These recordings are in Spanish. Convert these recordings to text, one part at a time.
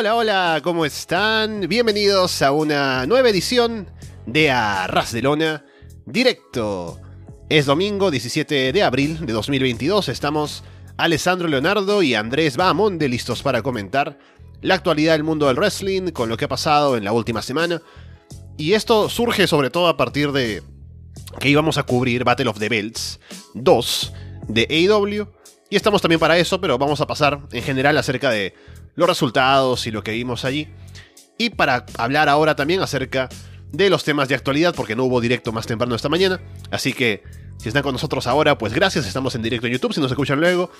Hola, hola, ¿cómo están? Bienvenidos a una nueva edición de Arras de Lona Directo. Es domingo 17 de abril de 2022. Estamos Alessandro Leonardo y Andrés Bahamonde listos para comentar la actualidad del mundo del wrestling con lo que ha pasado en la última semana. Y esto surge sobre todo a partir de que íbamos a cubrir Battle of the Belts 2 de AEW. Y estamos también para eso, pero vamos a pasar en general acerca de los resultados y lo que vimos allí. Y para hablar ahora también acerca de los temas de actualidad, porque no hubo directo más temprano esta mañana. Así que si están con nosotros ahora, pues gracias. Estamos en directo en YouTube, si nos escuchan luego.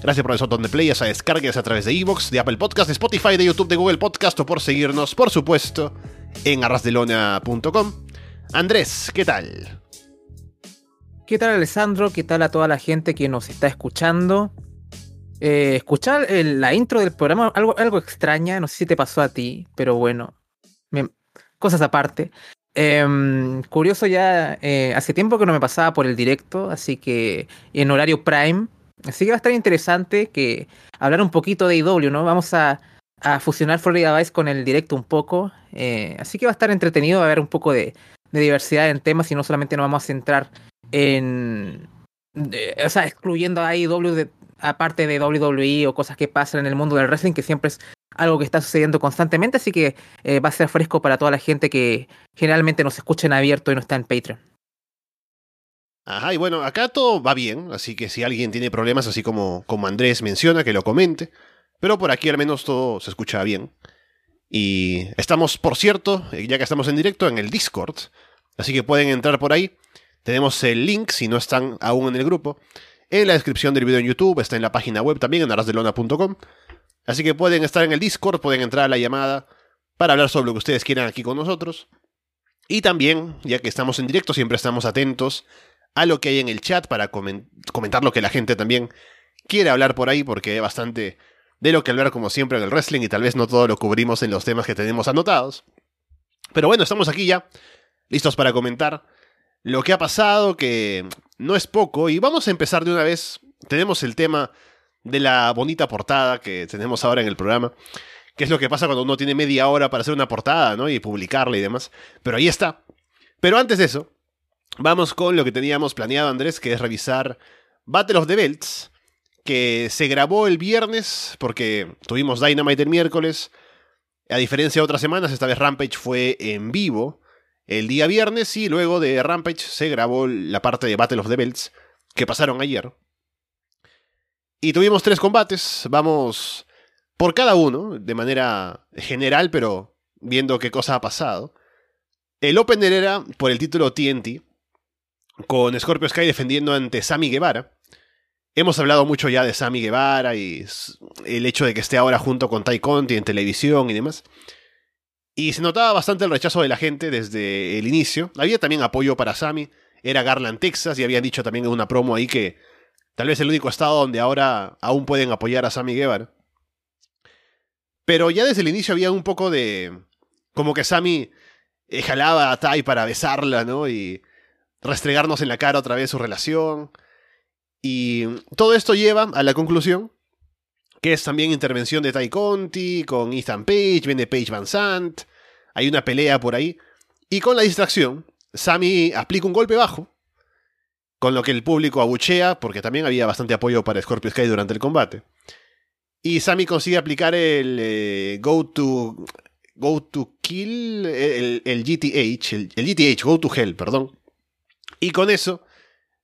Gracias por el botón de play, esa descargas a través de Evox, de Apple Podcast, de Spotify, de YouTube, de Google Podcast o por seguirnos, por supuesto, en arrasdelona.com. Andrés, ¿qué tal? ¿Qué tal Alessandro? ¿Qué tal a toda la gente que nos está escuchando? Eh, escuchar la intro del programa, algo, algo extraña, no sé si te pasó a ti, pero bueno, cosas aparte. Em, curioso ya, eh, hace tiempo que no me pasaba por el directo, así que en horario prime. Así que va a estar interesante que hablar un poquito de IW, ¿no? Vamos a, fusionar Florida Vice con el directo un poco. Eh, así que va a estar entretenido, va a haber un poco de, diversidad en temas y no solamente nos vamos a centrar en. o sea, excluyendo a IW de, aparte de WWE o cosas que pasan en el mundo del wrestling, que siempre es algo que está sucediendo constantemente, así que eh, va a ser fresco para toda la gente que generalmente nos escucha en abierto y no está en Patreon. Ajá, y bueno, acá todo va bien, así que si alguien tiene problemas, así como, como Andrés menciona, que lo comente. Pero por aquí al menos todo se escucha bien. Y estamos, por cierto, ya que estamos en directo, en el Discord. Así que pueden entrar por ahí. Tenemos el link, si no están aún en el grupo, en la descripción del video en YouTube, está en la página web también, en arasdelona.com. Así que pueden estar en el Discord, pueden entrar a la llamada para hablar sobre lo que ustedes quieran aquí con nosotros. Y también, ya que estamos en directo, siempre estamos atentos a lo que hay en el chat para comentar lo que la gente también quiere hablar por ahí, porque hay bastante de lo que hablar como siempre en el wrestling y tal vez no todo lo cubrimos en los temas que tenemos anotados. Pero bueno, estamos aquí ya, listos para comentar lo que ha pasado, que no es poco, y vamos a empezar de una vez. Tenemos el tema de la bonita portada que tenemos ahora en el programa. Que es lo que pasa cuando uno tiene media hora para hacer una portada, ¿no? Y publicarla y demás. Pero ahí está. Pero antes de eso, vamos con lo que teníamos planeado, Andrés, que es revisar Battle of the Belts, que se grabó el viernes, porque tuvimos Dynamite el miércoles. A diferencia de otras semanas, esta vez Rampage fue en vivo el día viernes y luego de Rampage se grabó la parte de Battle of the Belts que pasaron ayer. Y tuvimos tres combates, vamos por cada uno, de manera general, pero viendo qué cosa ha pasado. El opener era por el título TNT, con Scorpio Sky defendiendo ante Sammy Guevara. Hemos hablado mucho ya de Sammy Guevara y el hecho de que esté ahora junto con Ty Conti en televisión y demás. Y se notaba bastante el rechazo de la gente desde el inicio. Había también apoyo para Sammy. Era Garland, Texas, y habían dicho también en una promo ahí que Tal vez el único estado donde ahora aún pueden apoyar a Sammy Guevara. Pero ya desde el inicio había un poco de. como que Sammy eh, jalaba a Tai para besarla, ¿no? Y restregarnos en la cara otra vez su relación. Y todo esto lleva a la conclusión, que es también intervención de Tai Conti con Ethan Page, viene Page Van Sant, hay una pelea por ahí. Y con la distracción, Sammy aplica un golpe bajo con lo que el público abuchea, porque también había bastante apoyo para Scorpio Sky durante el combate. Y Sammy consigue aplicar el eh, Go to Go to Kill, el, GTH, el, GTH, Go to Hell, perdón. Y con eso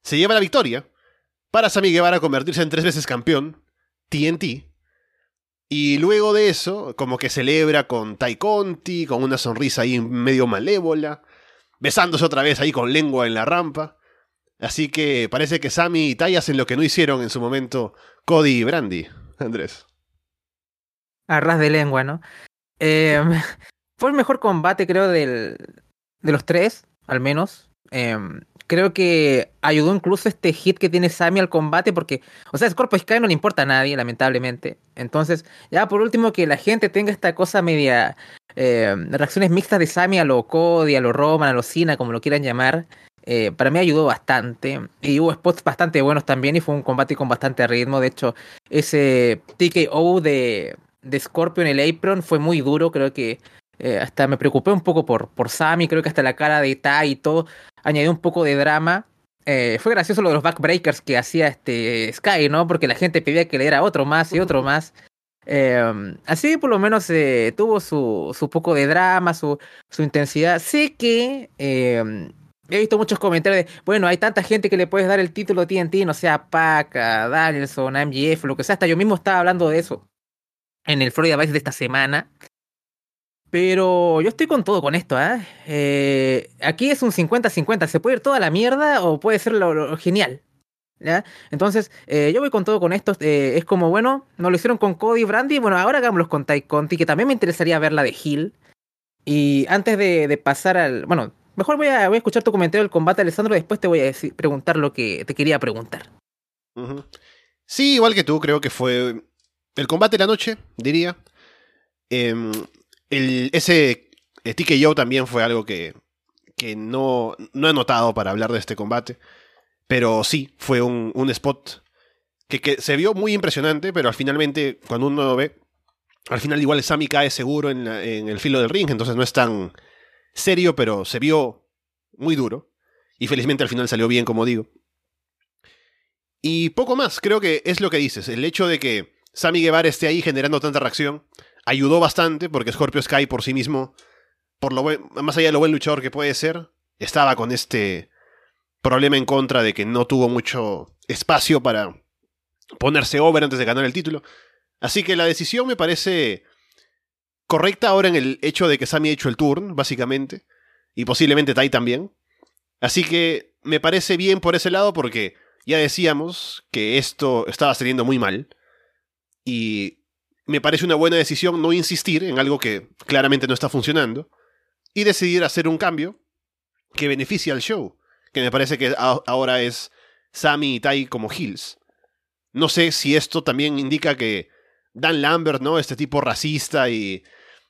se lleva la victoria para Sammy Guevara convertirse en tres veces campeón, TNT. Y luego de eso, como que celebra con Tai Conti, con una sonrisa ahí medio malévola, besándose otra vez ahí con lengua en la rampa. Así que parece que Sammy y Tai hacen lo que no hicieron en su momento Cody y Brandy, Andrés. A ras de lengua, ¿no? Em, fue el mejor combate, creo, del, de los tres, al menos. Em, creo que ayudó incluso este hit que tiene Sammy al combate, porque, o sea, Scorpio Sky no le importa a nadie, lamentablemente. Entonces, ya por último, que la gente tenga esta cosa media. Em, reacciones mixtas de Sammy a lo Cody, a lo Roman, a lo Cena, como lo quieran llamar. Eh, para mí ayudó bastante. Y hubo spots bastante buenos también y fue un combate con bastante ritmo. De hecho, ese TKO de, de Scorpio en el apron fue muy duro, creo que eh, hasta me preocupé un poco por, por Sammy, creo que hasta la cara de Tai y todo añadió un poco de drama. Eh, fue gracioso lo de los backbreakers que hacía este Sky, ¿no? Porque la gente pedía que le diera otro más y otro más. Eh, así por lo menos eh, tuvo su, su poco de drama, su, su intensidad. Sé que eh, he visto muchos comentarios de, bueno, hay tanta gente que le puedes dar el título TNT, no sea Pac, a Danielson, MGF, lo que sea. Hasta yo mismo estaba hablando de eso en el Florida Vice de esta semana. Pero yo estoy con todo con esto, ¿eh? eh aquí es un 50-50. Se puede ir toda la mierda o puede ser lo, genial. ¿ya? Entonces, eh, yo voy con todo con esto. Eh, es como, bueno, nos lo hicieron con Cody y Brandy. Bueno, ahora hagámoslo con Tai Conti, que también me interesaría ver la de Hill. Y antes de, pasar al. Bueno, mejor voy a, a escuchar tu comentario del combate, Alessandro. Después te voy a preguntar lo que te quería preguntar. Sí, igual que tú, creo que fue el combate de la noche, diría. Eh, el, ese TKO también fue algo que, que no, no he notado para hablar de este combate. Pero sí, fue un, un spot que, que, se vio muy impresionante, pero al finalmente, cuando uno lo ve, al final igual Sammy cae seguro en, en el filo del ring, entonces no es tan serio, pero se vio muy duro. Y felizmente al final salió bien, como digo. Y poco más, creo que es lo que dices. El hecho de que Sammy Guevara esté ahí generando tanta reacción ayudó bastante porque Scorpio Sky por sí mismo, por lo más allá de lo buen luchador que puede ser, estaba con este problema en contra de que no tuvo mucho espacio para ponerse over antes de ganar el título. Así que la decisión me parece correcta ahora en el hecho de que Sammy ha hecho el turn, básicamente, y posiblemente Tai también. Así que me parece bien por ese lado porque ya decíamos que esto estaba saliendo muy mal. Y me parece una buena decisión no insistir en algo que claramente no está funcionando y decidir hacer un cambio que beneficie al show, que me parece que ahora es Sammy y Tai como heels. No sé si esto también indica que Dan Lambert, ¿no? Este tipo racista y,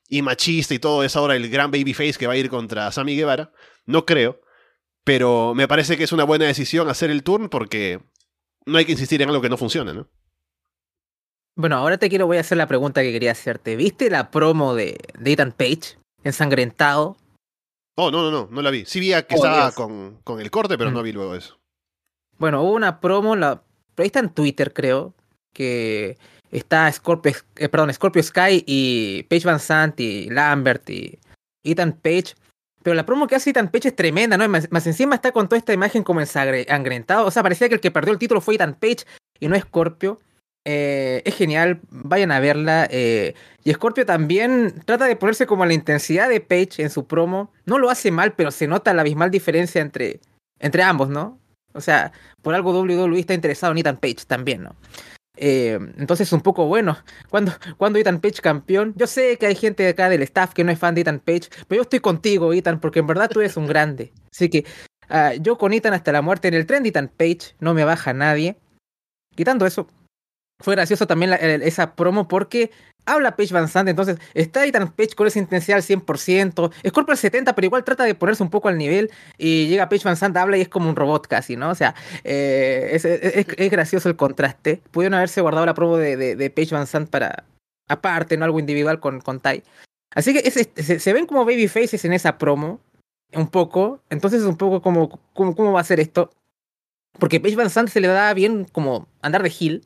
y machista y todo es ahora el gran babyface que va a ir contra Sammy Guevara. No creo. Pero me parece que es una buena decisión hacer el turn porque no hay que insistir en algo que no funciona, ¿no? Bueno, ahora te quiero, voy a hacer la pregunta que quería hacerte. ¿Viste la promo de, de Ethan Page? Ensangrentado. Oh, no, no, no, no la vi. Sí vi que oh, estaba con, con, el corte, pero mm. no vi luego eso. Bueno, hubo una promo, la, ahí está en Twitter, creo, que está Scorpio, eh, perdón, Scorpio Sky y Page Van Sant y Lambert y Ethan Page. Pero la promo que hace Ethan Page es tremenda, ¿no? Más, más encima está con toda esta imagen como ensangrentado. O sea, parecía que el que perdió el título fue Ethan Page y no Scorpio. Eh, es genial, vayan a verla. Eh, y Scorpio también trata de ponerse como la intensidad de Page en su promo. No lo hace mal, pero se nota la abismal diferencia entre, entre ambos, ¿no? O sea, por algo WWE está interesado en Ethan Page también, ¿no? Eh, entonces, un poco bueno. Cuando, cuando Ethan Page campeón, yo sé que hay gente acá del staff que no es fan de Ethan Page, pero yo estoy contigo, Ethan, porque en verdad tú eres un grande. Así que uh, yo con Ethan hasta la muerte en el tren de Ethan Page, no me baja nadie. Quitando eso, fue gracioso también esa promo porque habla Page Van Sant, entonces está Ethan Page con esa intensidad al 100%, Scorpio al 70%, pero igual trata de ponerse un poco al nivel y llega Page Van Sant, habla y es como un robot casi, ¿no? O sea, eh, es, es, es, gracioso el contraste. Pudieron haberse guardado la promo de, de, de Page Van Sant para, aparte, no algo individual con, con Tai. Así que es, se, se, ven como babyfaces en esa promo, un poco, entonces un poco como, como cómo va a ser esto. Porque Page Van Sant se le da bien como andar de heel,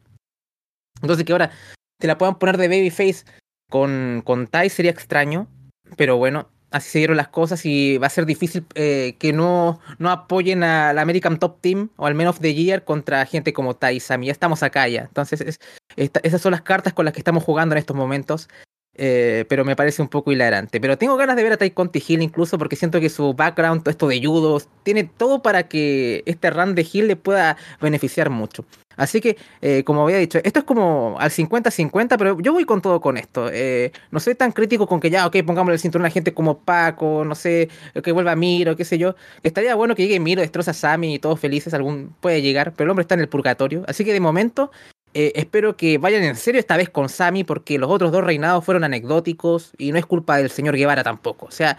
entonces que ahora te la puedan poner de babyface con, con Tai sería extraño, pero bueno, así se dieron las cosas y va a ser difícil eh, que no, no apoyen al American Top Team o al Men of the Year contra gente como Tai Sami. Ya estamos acá ya. Entonces es, esas son las cartas con las que estamos jugando en estos momentos. Eh, pero me parece un poco hilarante. Pero tengo ganas de ver a Tai Conti Hill incluso porque siento que su background, todo esto de judo, tiene todo para que este run de Hill le pueda beneficiar mucho. Así que, eh, como había dicho, esto es como al 50-50, pero yo voy con todo con esto. Eh, no soy tan crítico con que ya, ok, pongámosle el cinturón a gente como Paco, no sé, que vuelva Miro, qué sé yo. Estaría bueno que llegue Miro, destroza a Sammy y todos felices, algún puede llegar, pero el hombre está en el purgatorio. Así que de momento eh, espero que vayan en serio esta vez con Sammy, porque los otros dos reinados fueron anecdóticos y no es culpa del señor Guevara tampoco. O sea,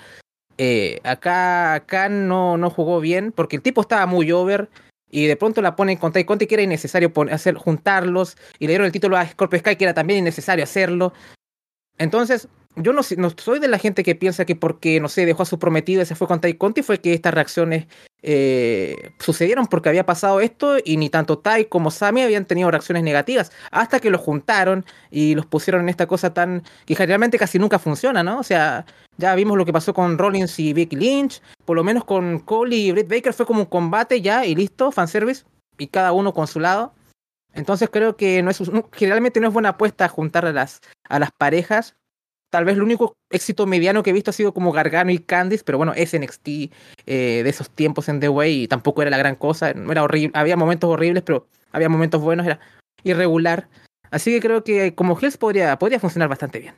eh, acá, acá no, no jugó bien porque el tipo estaba muy over y de pronto la ponen con Tai Conti que era innecesario hacer, juntarlos y le dieron el título a Scorpio Sky que era también innecesario hacerlo. Entonces, yo no, soy de la gente que piensa que porque, no sé, dejó a su prometido y se fue con Tai Conti fue que estas reacciones eh, sucedieron porque había pasado esto y ni tanto Tai como Sami habían tenido reacciones negativas hasta que los juntaron y los pusieron en esta cosa tan que generalmente casi nunca funciona, ¿no? O sea, ya vimos lo que pasó con Rollins y Becky Lynch, por lo menos con Cole y Britt Baker fue como un combate ya y listo, fanservice y cada uno con su lado. Entonces creo que no es generalmente no es buena apuesta juntar a las a las parejas Tal vez el único éxito mediano que he visto ha sido como Gargano y Candice, pero bueno, es NXT eh, de esos tiempos en The Way tampoco era la gran cosa. Era horrible, había momentos horribles, pero había momentos buenos, era irregular. Así que creo que como Hills podría funcionar bastante bien.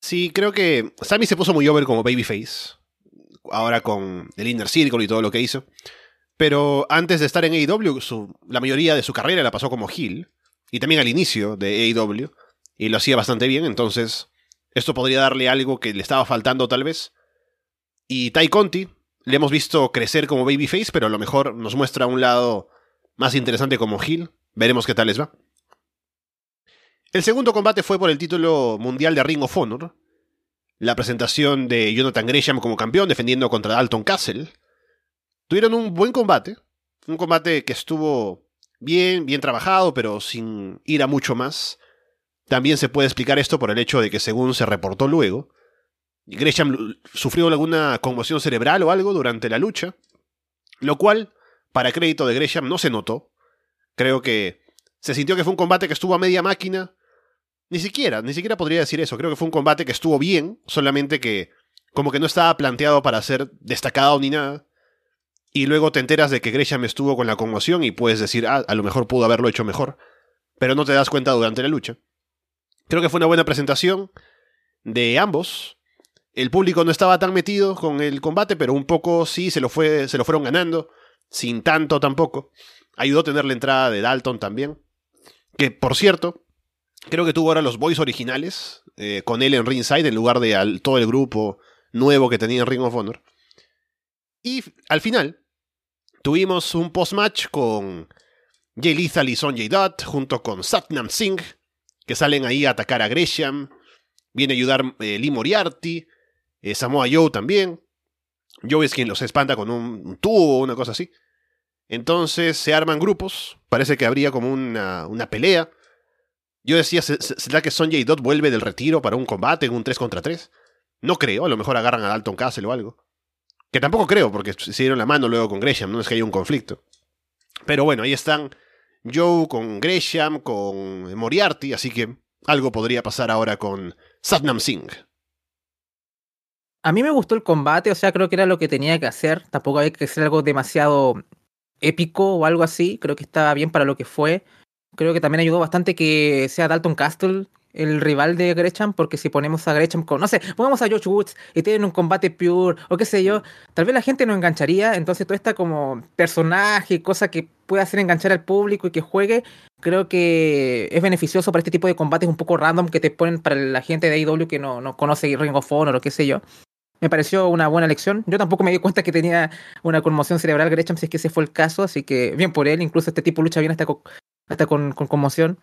Sí, creo que Sammy se puso muy over como babyface. Ahora con el Inner Circle y todo lo que hizo. Pero antes de estar en AEW, la mayoría de su carrera la pasó como heel. Y también al inicio de AEW y lo hacía bastante bien, entonces esto podría darle algo que le estaba faltando tal vez. Y Tai Conti, le hemos visto crecer como babyface, pero a lo mejor nos muestra un lado más interesante como heel. Veremos qué tal les va. El segundo combate fue por el título mundial de Ring of Honor. La presentación de Jonathan Gresham como campeón defendiendo contra Dalton Castle. Tuvieron un buen combate. Un combate que estuvo bien, bien trabajado, pero sin ir a mucho más. También se puede explicar esto por el hecho de que, según se reportó luego, Gresham sufrió alguna conmoción cerebral o algo durante la lucha, lo cual, para crédito de Gresham, no se notó. Creo que se sintió que fue un combate que estuvo a media máquina. Ni siquiera, ni siquiera podría decir eso. Creo que fue un combate que estuvo bien, solamente que como que no estaba planteado para ser destacado ni nada. Y luego te enteras de que Gresham estuvo con la conmoción y puedes decir, ah, a lo mejor pudo haberlo hecho mejor. Pero no te das cuenta durante la lucha. Creo que fue una buena presentación de ambos. El público no estaba tan metido con el combate, pero un poco sí se lo, fue, se lo fueron ganando, sin tanto tampoco. Ayudó a tener la entrada de Dalton también. Que, por cierto, creo que tuvo ahora los boys originales, eh, con él en ringside, en lugar de todo el grupo nuevo que tenía en Ring of Honor. Y al final, tuvimos un post-match con Jay Lethal y Sonjay Dutt, junto con Satnam Singh, que salen ahí a atacar a Gresham. Viene a ayudar eh, Lee Moriarty, eh, Samoa Joe también. Joe es quien los espanta con un, tubo o una cosa así. Entonces se arman grupos. Parece que habría como una, una pelea. Yo decía, ¿será que Sonjay Dot vuelve del retiro para un combate en un 3 contra 3? No creo, a lo mejor agarran a Dalton Castle o algo. Que tampoco creo, porque se dieron la mano luego con Gresham, no es que haya un conflicto. Pero bueno, ahí están Joe, con Gresham, con Moriarty, así que algo podría pasar ahora con Satnam Singh. A mí me gustó el combate, o sea, creo que era lo que tenía que hacer. Tampoco había que hacer algo demasiado épico o algo así. Creo que estaba bien para lo que fue. Creo que también ayudó bastante que sea Dalton Castle el rival de Gresham, porque si ponemos a Gresham con, no sé, pongamos a George Woods y tienen un combate pure, o qué sé yo, tal vez la gente no engancharía, entonces todo esta como personaje, cosa que puede hacer enganchar al público y que juegue, creo que es beneficioso para este tipo de combates un poco random que te ponen para la gente de AEW que no, no conoce Ring of Honor o qué sé yo. Me pareció una buena elección. Yo tampoco me di cuenta que tenía una conmoción cerebral Gresham, si es que ese fue el caso, así que bien por él, incluso este tipo lucha bien hasta hasta con, con conmoción.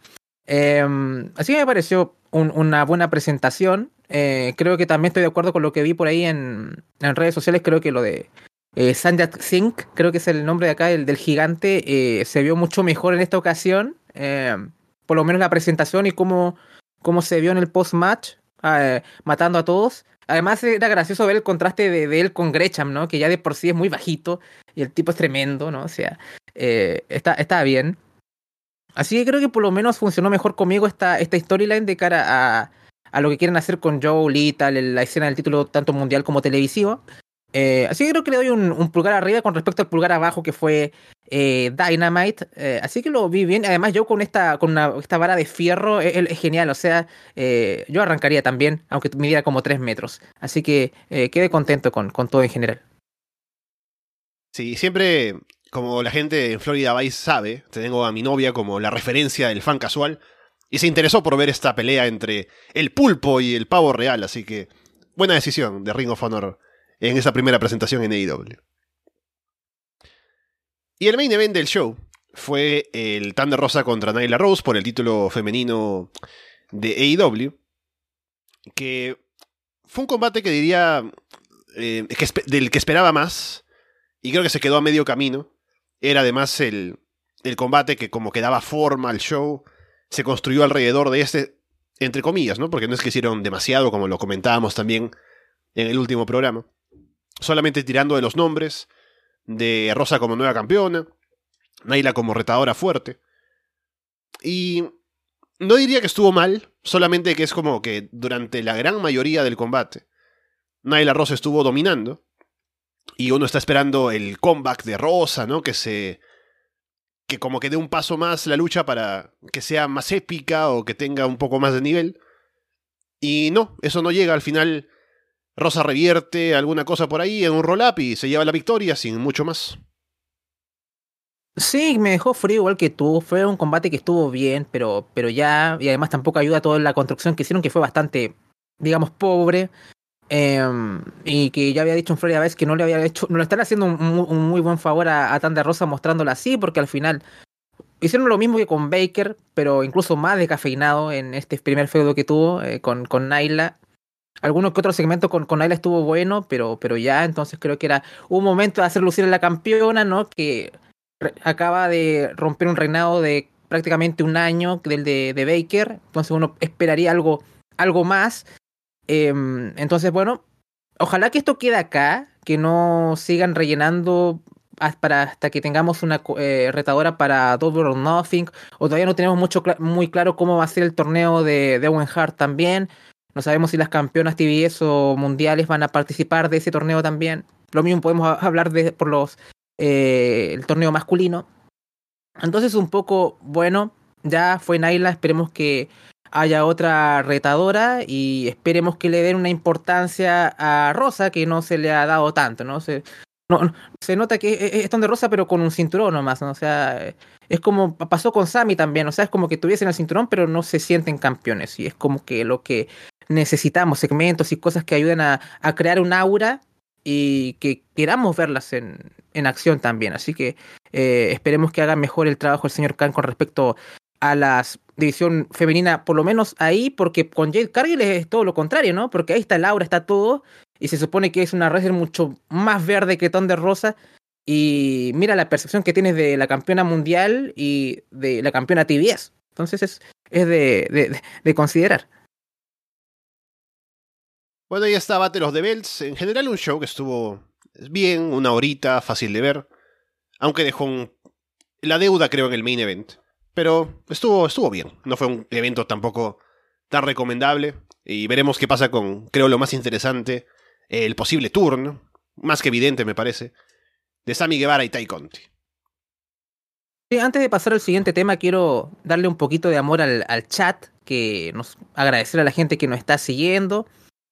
Em, así que me pareció una buena presentación. Eh, creo que también estoy de acuerdo con lo que vi por ahí en, redes sociales. Creo que lo de eh, Sanjay Singh, creo que es el nombre de acá, el del gigante, eh, se vio mucho mejor en esta ocasión. Em, por lo menos la presentación y cómo, cómo se vio en el post-match, ah, matando a todos. Además era gracioso ver el contraste de, él con Gresham, ¿no? Que ya de por sí es muy bajito y el tipo es tremendo, ¿no? O sea, está, está bien. Así que creo que por lo menos funcionó mejor conmigo esta, esta storyline de cara a, a lo que quieren hacer con Joe, Lita, la escena del título tanto mundial como televisivo. Eh, así que creo que le doy un, pulgar arriba con respecto al pulgar abajo que fue eh, Dynamite. Eh, así que lo vi bien. Además, yo con esta, con esta vara de fierro es, genial. O sea, yo arrancaría también, aunque midiera como 3 metros. Así que quedé contento con, con todo en general. Sí, siempre como la gente en Florida Vice sabe, tengo a mi novia como la referencia del fan casual, y se interesó por ver esta pelea entre el pulpo y el pavo real, así que buena decisión de Ring of Honor en esa primera presentación en AEW. Y el main event del show fue el Thunder Rosa contra Nyla Rose por el título femenino de AEW, que fue un combate que diría eh, del que esperaba más, y creo que se quedó a medio camino. Era además el, el combate que como que daba forma al show, se construyó alrededor de este, entre comillas, ¿no? Porque no es que hicieron demasiado, como lo comentábamos también en el último programa. Solamente tirando de los nombres, de Rosa como nueva campeona, Naila como retadora fuerte. Y no diría que estuvo mal, solamente que es como que durante la gran mayoría del combate, Naila Rosa estuvo dominando. Y uno está esperando el comeback de Rosa, ¿no? Que se. que como que dé un paso más la lucha para que sea más épica o que tenga un poco más de nivel. Y no, eso no llega. Al final, Rosa revierte alguna cosa por ahí en un roll-up y se lleva la victoria sin mucho más. Sí, me dejó frío igual que tú. Fue un combate que estuvo bien, pero, pero ya. Y además tampoco ayuda a toda la construcción que hicieron, que fue bastante, digamos, pobre. Em, y que ya había dicho en Florida vez que no le había hecho, no le están haciendo un, muy buen favor a, Tanda Rosa mostrándola así, porque al final hicieron lo mismo que con Baker, pero incluso más descafeinado en este primer feudo que tuvo eh, con, con Naila. Algunos que otros segmentos con, con Naila estuvo bueno, pero, pero ya, entonces creo que era un momento de hacer lucir a la campeona, ¿no? Que acaba de romper un reinado de prácticamente un año del de, de Baker, entonces uno esperaría algo, algo más. Em, entonces, bueno, ojalá que esto quede acá, que no sigan rellenando hasta que tengamos una eh, retadora para Double or Nothing, o todavía no tenemos mucho muy claro cómo va a ser el torneo de, de Owen Hart también. No sabemos si las campeonas TBS o mundiales van a participar de ese torneo también. Lo mismo podemos hablar de, por los eh, el torneo masculino. Entonces un poco, bueno, ya fue Naila, esperemos que haya otra retadora y esperemos que le den una importancia a Rosa que no se le ha dado tanto, ¿no? Se, se nota que es de Rosa pero con un cinturón nomás, ¿no? O sea, es como pasó con Sami también, o sea, es como que tuviesen el cinturón pero no se sienten campeones y es como que lo que necesitamos, segmentos y cosas que ayuden a, a crear un aura y que queramos verlas en, en acción también. Así que eh, esperemos que haga mejor el trabajo el señor Khan con respecto a la división femenina, por lo menos ahí, porque con Jade Cargill es todo lo contrario, ¿no? Porque ahí está Laura, está todo, y se supone que es una wrestler mucho más verde que Ton de Rosa. Y mira la percepción que tienes de la campeona mundial y de la campeona TBS. Entonces es, es de, de, de considerar. Bueno, ahí está Battle of the Belts. En general, un show que estuvo bien, una horita, fácil de ver. Aunque dejó un... la deuda, creo, en el main event. Pero estuvo, estuvo bien. No fue un evento tampoco tan recomendable. Y veremos qué pasa con, creo, lo más interesante, el posible turn, más que evidente, me parece, de Sammy Guevara y Tai Conti. Sí, antes de pasar al siguiente tema, quiero darle un poquito de amor al, al chat, que nos agradecer a la gente que nos está siguiendo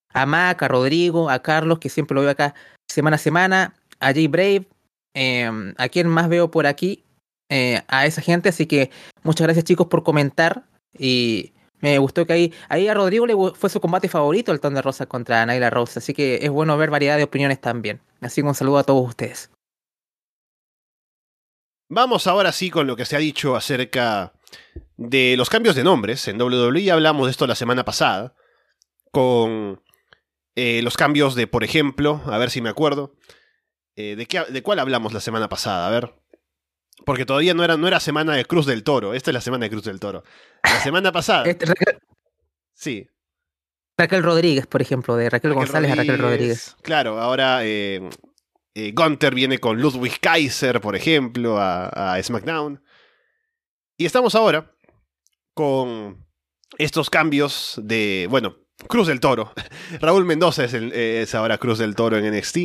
a Mac, a Rodrigo, a Carlos, que siempre lo veo acá semana a semana, a Jay Brave, eh, a quien más veo por aquí, eh, a esa gente, así que muchas gracias chicos por comentar y me gustó que ahí, ahí a Rodrigo le fue su combate favorito el Ton de Rosa contra Naila Rosa, así que es bueno ver variedad de opiniones también. Así que un saludo a todos ustedes. Vamos ahora sí con lo que se ha dicho acerca de los cambios de nombres. En WWE hablamos de esto la semana pasada, con eh, los cambios de, por ejemplo, a ver si me acuerdo. Eh, ¿de, qué, ¿De cuál hablamos la semana pasada? A ver. Porque todavía no era, no era semana de Cruz del Toro. Esta es la semana de Cruz del Toro. La semana pasada. Este, sí. Raquel Rodríguez, por ejemplo, de Raquel, González a Raquel Rodríguez. Claro, ahora eh, eh, Gunter viene con Ludwig Kaiser, por ejemplo, a, a SmackDown. Y estamos ahora con estos cambios de, bueno, Cruz del Toro. Raúl Mendoza es, ahora Cruz del Toro en NXT.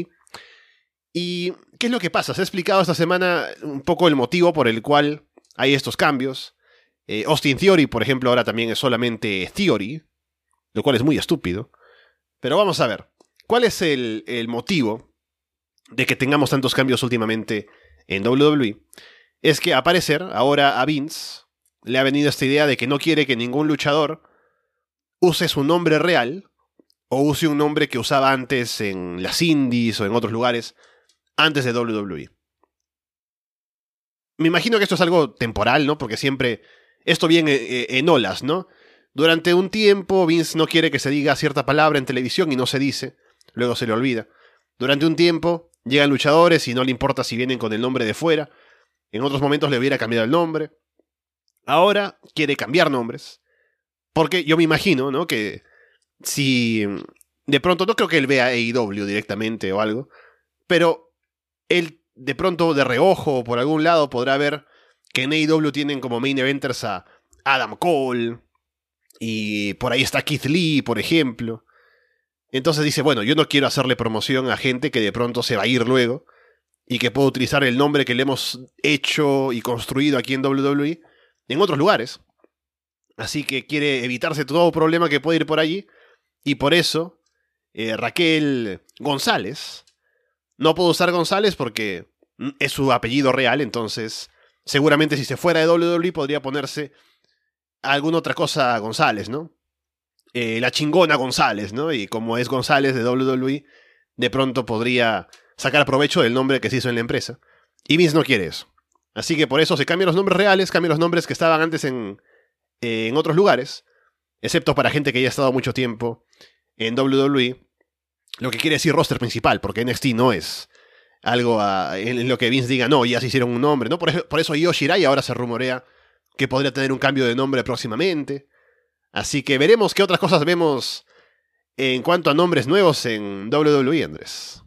¿Y qué es lo que pasa? Se ha explicado esta semana un poco el motivo por el cual hay estos cambios. Eh, Austin Theory, por ejemplo, ahora también es solamente Theory, lo cual es muy estúpido. Pero vamos a ver, ¿cuál es el, el motivo de que tengamos tantos cambios últimamente en WWE? Es que a parecer ahora a Vince le ha venido esta idea de que no quiere que ningún luchador use su nombre real o use un nombre que usaba antes en las indies o en otros lugares antes de WWE. Me imagino que esto es algo temporal, ¿no? Porque siempre esto viene eh, en olas, ¿no? durante un tiempo Vince no quiere que se diga cierta palabra en televisión y no se dice, luego se le olvida. Durante un tiempo llegan luchadores y no le importa si vienen con el nombre de fuera. En otros momentos le hubiera cambiado el nombre. Ahora quiere cambiar nombres. Porque yo me imagino, ¿no? Que si de pronto, no creo que él vea AEW directamente o algo, pero él de pronto de reojo por algún lado podrá ver que en AEW tienen como main eventers a Adam Cole y por ahí está Keith Lee, por ejemplo. Entonces dice, bueno, yo no quiero hacerle promoción a gente que de pronto se va a ir luego y que puedo utilizar el nombre que le hemos hecho y construido aquí en WWE en otros lugares. Así que quiere evitarse todo problema que puede ir por allí y por eso eh, Raquel González, no puedo usar González porque es su apellido real, entonces seguramente si se fuera de WWE podría ponerse alguna otra cosa González, ¿no? Eh, la chingona González, ¿no? Y como es González de WWE, de pronto podría sacar provecho del nombre que se hizo en la empresa. Y Vince no quiere eso. Así que por eso se cambian los nombres reales, cambian los nombres que estaban antes en, en otros lugares, excepto para gente que ya ha estado mucho tiempo en WWE, lo que quiere decir roster principal, porque NXT no es algo en lo que Vince diga, no, ya se hicieron un nombre, ¿no? Por eso, por eso Yoshirai ahora se rumorea que podría tener un cambio de nombre próximamente. Así que veremos qué otras cosas vemos en cuanto a nombres nuevos en WWE, Andrés.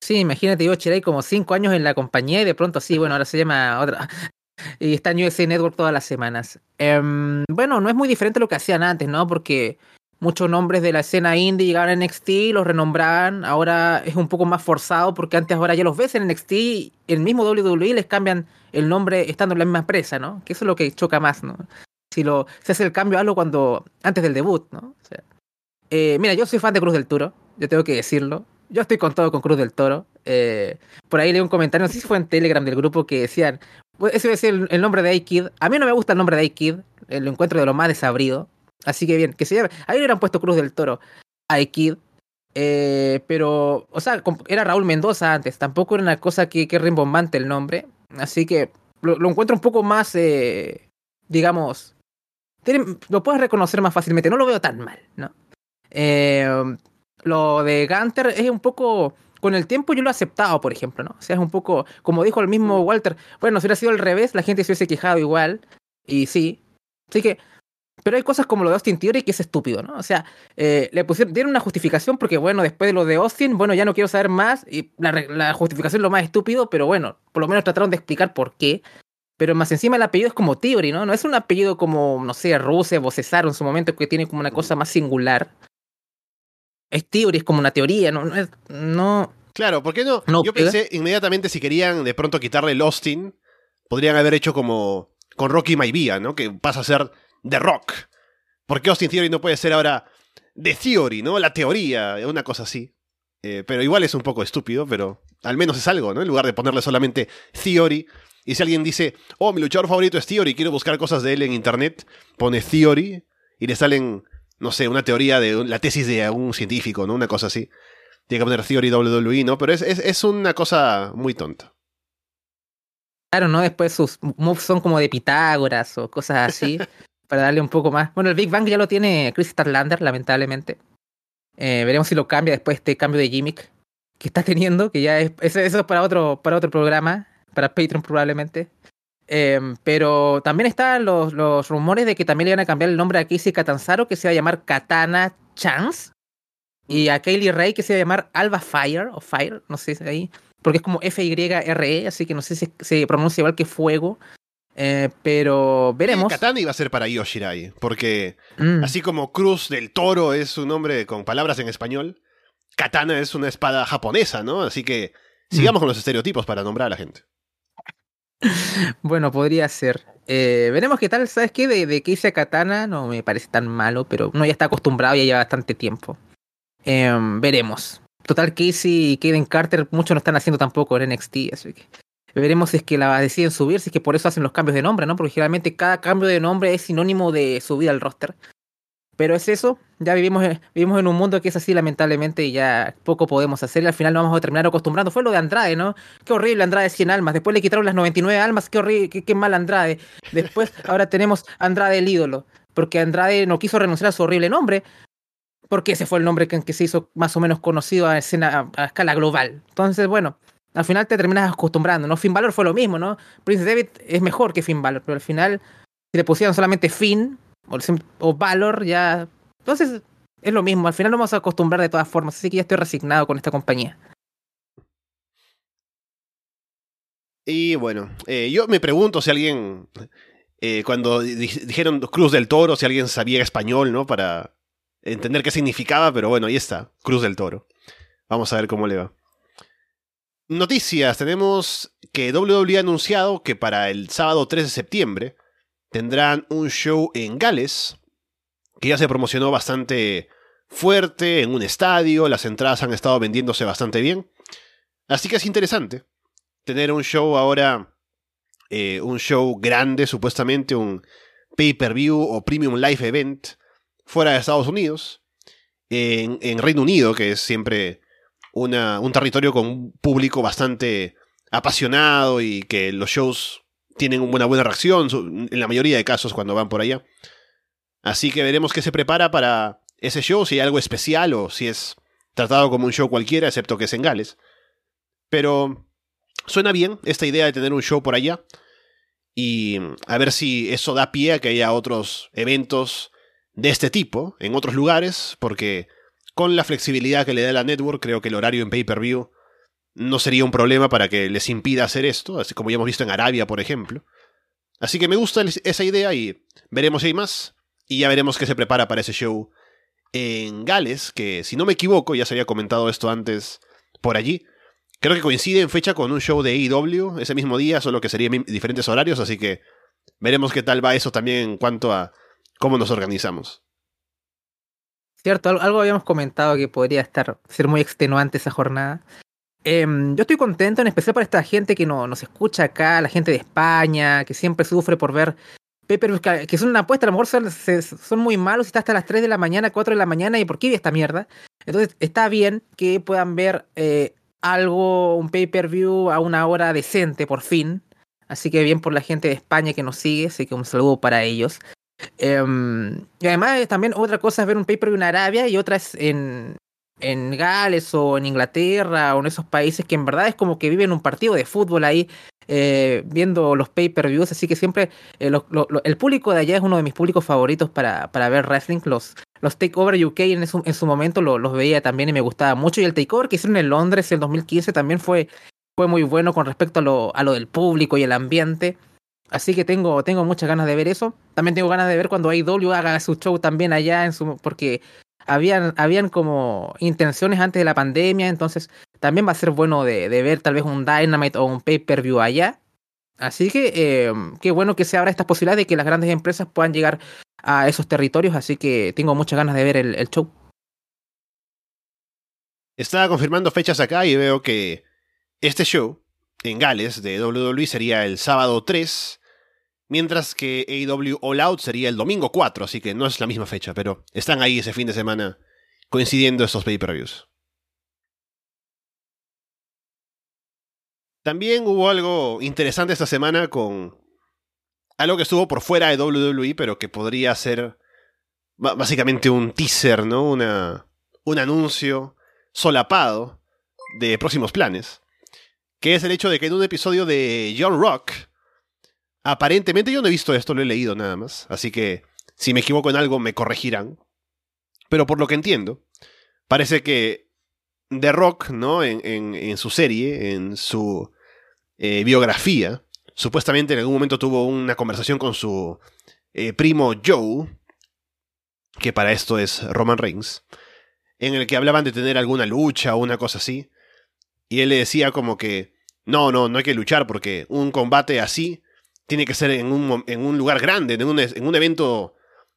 Sí, imagínate Yoshirai como cinco años en la compañía y de pronto sí, bueno, ahora se llama otra. Y está en USA Network todas las semanas. Em, bueno, no es muy diferente a lo que hacían antes, ¿no? Porque muchos nombres de la escena indie llegaban a NXT, los renombraban, ahora es un poco más forzado porque antes ahora ya los ves en NXT, el mismo WWE les cambian el nombre estando en la misma empresa, ¿no? Que eso es lo que choca más, ¿no? Si lo se hace el cambio algo cuando antes del debut, ¿no? Eh, mira, yo soy fan de Cruz del Toro, yo tengo que decirlo. Yo estoy con todo con Cruz del Toro. Eh, por ahí leí un comentario, no sé si fue en Telegram del grupo, que decían, pues, ese es el, el nombre de A-Kid. A mí no me gusta el nombre de A-Kid, lo encuentro de lo más desabrido. Así que bien, que se llame. Ahí le hubieran puesto Cruz del Toro a Kid. Eh, pero, o sea, era Raúl Mendoza antes. Tampoco era una cosa que, que rimbombante el nombre. Así que lo, encuentro un poco más, eh, digamos, lo puedes reconocer más fácilmente. No lo veo tan mal, ¿no? Eh, lo de Gunter es un poco. Con el tiempo yo lo he aceptado, por ejemplo, ¿no? O sea, es un poco. Como dijo el mismo Walter, bueno, si hubiera sido al revés, la gente se hubiese quejado igual. Y sí. Así que pero hay cosas como lo de Austin Theory que es estúpido, ¿no? O sea, eh, le pusieron, dieron una justificación porque, bueno, después de lo de Austin, bueno, ya no quiero saber más. Y la, la justificación es lo más estúpido, pero bueno, por lo menos trataron de explicar por qué. Pero más encima el apellido es como Theory, ¿no? No es un apellido como, no sé, Rusev o Cesar en su momento que tiene como una cosa más singular. Es Theory, es como una teoría, ¿no? No. Claro, ¿por qué no? no Yo pensé inmediatamente si querían de pronto quitarle el Austin, podrían haber hecho como con Rocky Maivia, ¿no? Que pasa a ser The Rock. ¿Por qué Austin Theory no puede ser ahora The Theory, ¿no? La teoría, una cosa así. Eh, pero igual es un poco estúpido, pero al menos es algo, ¿no? En lugar de ponerle solamente Theory. Y si alguien dice, oh, mi luchador favorito es Theory, quiero buscar cosas de él en internet, pone Theory y le salen, no sé, una teoría de la tesis de un científico, ¿no? Una cosa así. Tiene que poner Theory WWE, ¿no? Pero es, es, es una cosa muy tonta. Claro, ¿no? Después sus moves son como de Pitágoras o cosas así. para darle un poco más. Bueno, el Big Bang ya lo tiene Chris Starlander, lamentablemente. Eh, veremos si lo cambia después este cambio de gimmick que está teniendo, que ya es. Eso, es para otro, para otro programa, para Patreon probablemente. Em, pero también están los, los, rumores de que también le van a cambiar el nombre a Casey Catanzaro, que se va a llamar Katana Chance. Y a Kaylee Ray, que se va a llamar Alba Fire, o Fire, no sé ahí. Porque es como F-Y-R-E, así que no sé si se pronuncia igual que fuego. Eh, pero veremos. Katana iba a ser para Yoshirai, porque mm. así como Cruz del Toro es un nombre con palabras en español, Katana es una espada japonesa, ¿no? Así que sigamos mm. con los estereotipos para nombrar a la gente. Bueno, podría ser. Eh, veremos qué tal, ¿sabes qué? De, de que hice Katana no me parece tan malo, pero uno ya está acostumbrado y ya lleva bastante tiempo. Em, veremos. Total, Casey y Kaden Carter muchos no están haciendo tampoco en NXT, así que Veremos si es que la deciden subir, si es que por eso hacen los cambios de nombre, ¿no? Porque generalmente cada cambio de nombre es sinónimo de subir al roster. Pero es eso, ya vivimos, vivimos en un mundo que es así lamentablemente y ya poco podemos hacer y al final nos vamos a terminar acostumbrando. Fue lo de Andrade, ¿no? Qué horrible Andrade 100 almas, después le quitaron las 99 almas, qué horrible, qué, mal Andrade. Después ahora tenemos Andrade el ídolo. porque Andrade no quiso renunciar a su horrible nombre, porque ese fue el nombre en que se hizo más o menos conocido a, escena, a escala global. Entonces, bueno, al final te terminas acostumbrando, ¿no? Finn Balor fue lo mismo, ¿no? Prince David es mejor que Finn Balor, pero al final, si le pusieron solamente Finn o, o Valor, ya. Entonces, es lo mismo, al final nos vamos a acostumbrar de todas formas, así que ya estoy resignado con esta compañía. Y bueno, eh, yo me pregunto si alguien, eh, cuando dijeron Cruz del Toro, si alguien sabía español, ¿no? Para entender qué significaba, pero bueno, ahí está, Cruz del Toro. Vamos a ver cómo le va. Noticias, tenemos que WWE ha anunciado que para el sábado 3 de septiembre tendrán un show en Gales, que ya se promocionó bastante fuerte en un estadio, las entradas han estado vendiéndose bastante bien. Así que es interesante tener un show ahora, eh, un show grande supuestamente, un pay-per-view o premium live event fuera de Estados Unidos, en, Reino Unido, que es siempre un territorio con un público bastante apasionado y que los shows tienen una buena reacción en la mayoría de casos cuando van por allá. Así que veremos qué se prepara para ese show, si hay algo especial o si es tratado como un show cualquiera, excepto que es en Gales. Pero suena bien esta idea de tener un show por allá y a ver si eso da pie a que haya otros eventos de este tipo en otros lugares, porque con la flexibilidad que le da la network, creo que el horario en pay-per-view no sería un problema para que les impida hacer esto, así como ya hemos visto en Arabia, por ejemplo. Así que me gusta esa idea y veremos si hay más. Y ya veremos qué se prepara para ese show en Gales, que si no me equivoco, ya se había comentado esto antes por allí. Creo que coincide en fecha con un show de AEW ese mismo día, solo que serían diferentes horarios, así que veremos qué tal va eso también en cuanto a cómo nos organizamos. Cierto, algo habíamos comentado que podría estar ser muy extenuante esa jornada. Em, yo estoy contento, en especial por esta gente que no, nos escucha acá, la gente de España, que siempre sufre por ver Pepe, que son una apuesta, a lo son, muy malos está hasta las 3 de la mañana, 4 de la mañana, ¿y por qué esta mierda? Entonces está bien que puedan ver eh, algo, un pay-per-view a una hora decente, por fin. Así que bien por la gente de España que nos sigue, así que un saludo para ellos. Em, y además también otra cosa es ver un pay-per-view en Arabia y otra es en, en Gales o en Inglaterra o en esos países que en verdad es como que viven un partido de fútbol ahí eh, viendo los pay-per-views, así que siempre eh, el público de allá es uno de mis públicos favoritos para, para ver wrestling. Los, los Takeover UK en su, en su momento los veía también y me gustaba mucho. Y el Takeover que hicieron en Londres en 2015 también fue, fue muy bueno con respecto a lo, a lo del público y el ambiente. Así que tengo, tengo muchas ganas de ver eso. También tengo ganas de ver cuando AEW haga su show también allá, en su, porque habían, habían como intenciones antes de la pandemia, entonces también va a ser bueno de, ver tal vez un Dynamite o un pay-per-view allá. Así que eh, qué bueno que se abra esta posibilidad de que las grandes empresas puedan llegar a esos territorios, así que tengo muchas ganas de ver el, el show. Estaba confirmando fechas acá y veo que este show en Gales de WWE sería el sábado 3 Mientras que AEW All Out sería el domingo 4, así que no es la misma fecha, pero están ahí ese fin de semana coincidiendo estos pay-per-views. También hubo algo interesante esta semana con algo que estuvo por fuera de WWE, pero que podría ser básicamente un teaser, ¿no? Un anuncio solapado de próximos planes. Que es el hecho de que en un episodio de John Rock, Aparentemente yo no he visto esto, lo he leído nada más. Así que si me equivoco en algo me corregirán. Pero por lo que entiendo, parece que The Rock, ¿no? En, en, su serie, en su eh, biografía, supuestamente en algún momento tuvo una conversación con su eh, primo Joe, que para esto es Roman Reigns, en el que hablaban de tener alguna lucha o una cosa así. Y él le decía como que, no, no, no hay que luchar porque un combate así tiene que ser en un, en un lugar grande, en un, en un evento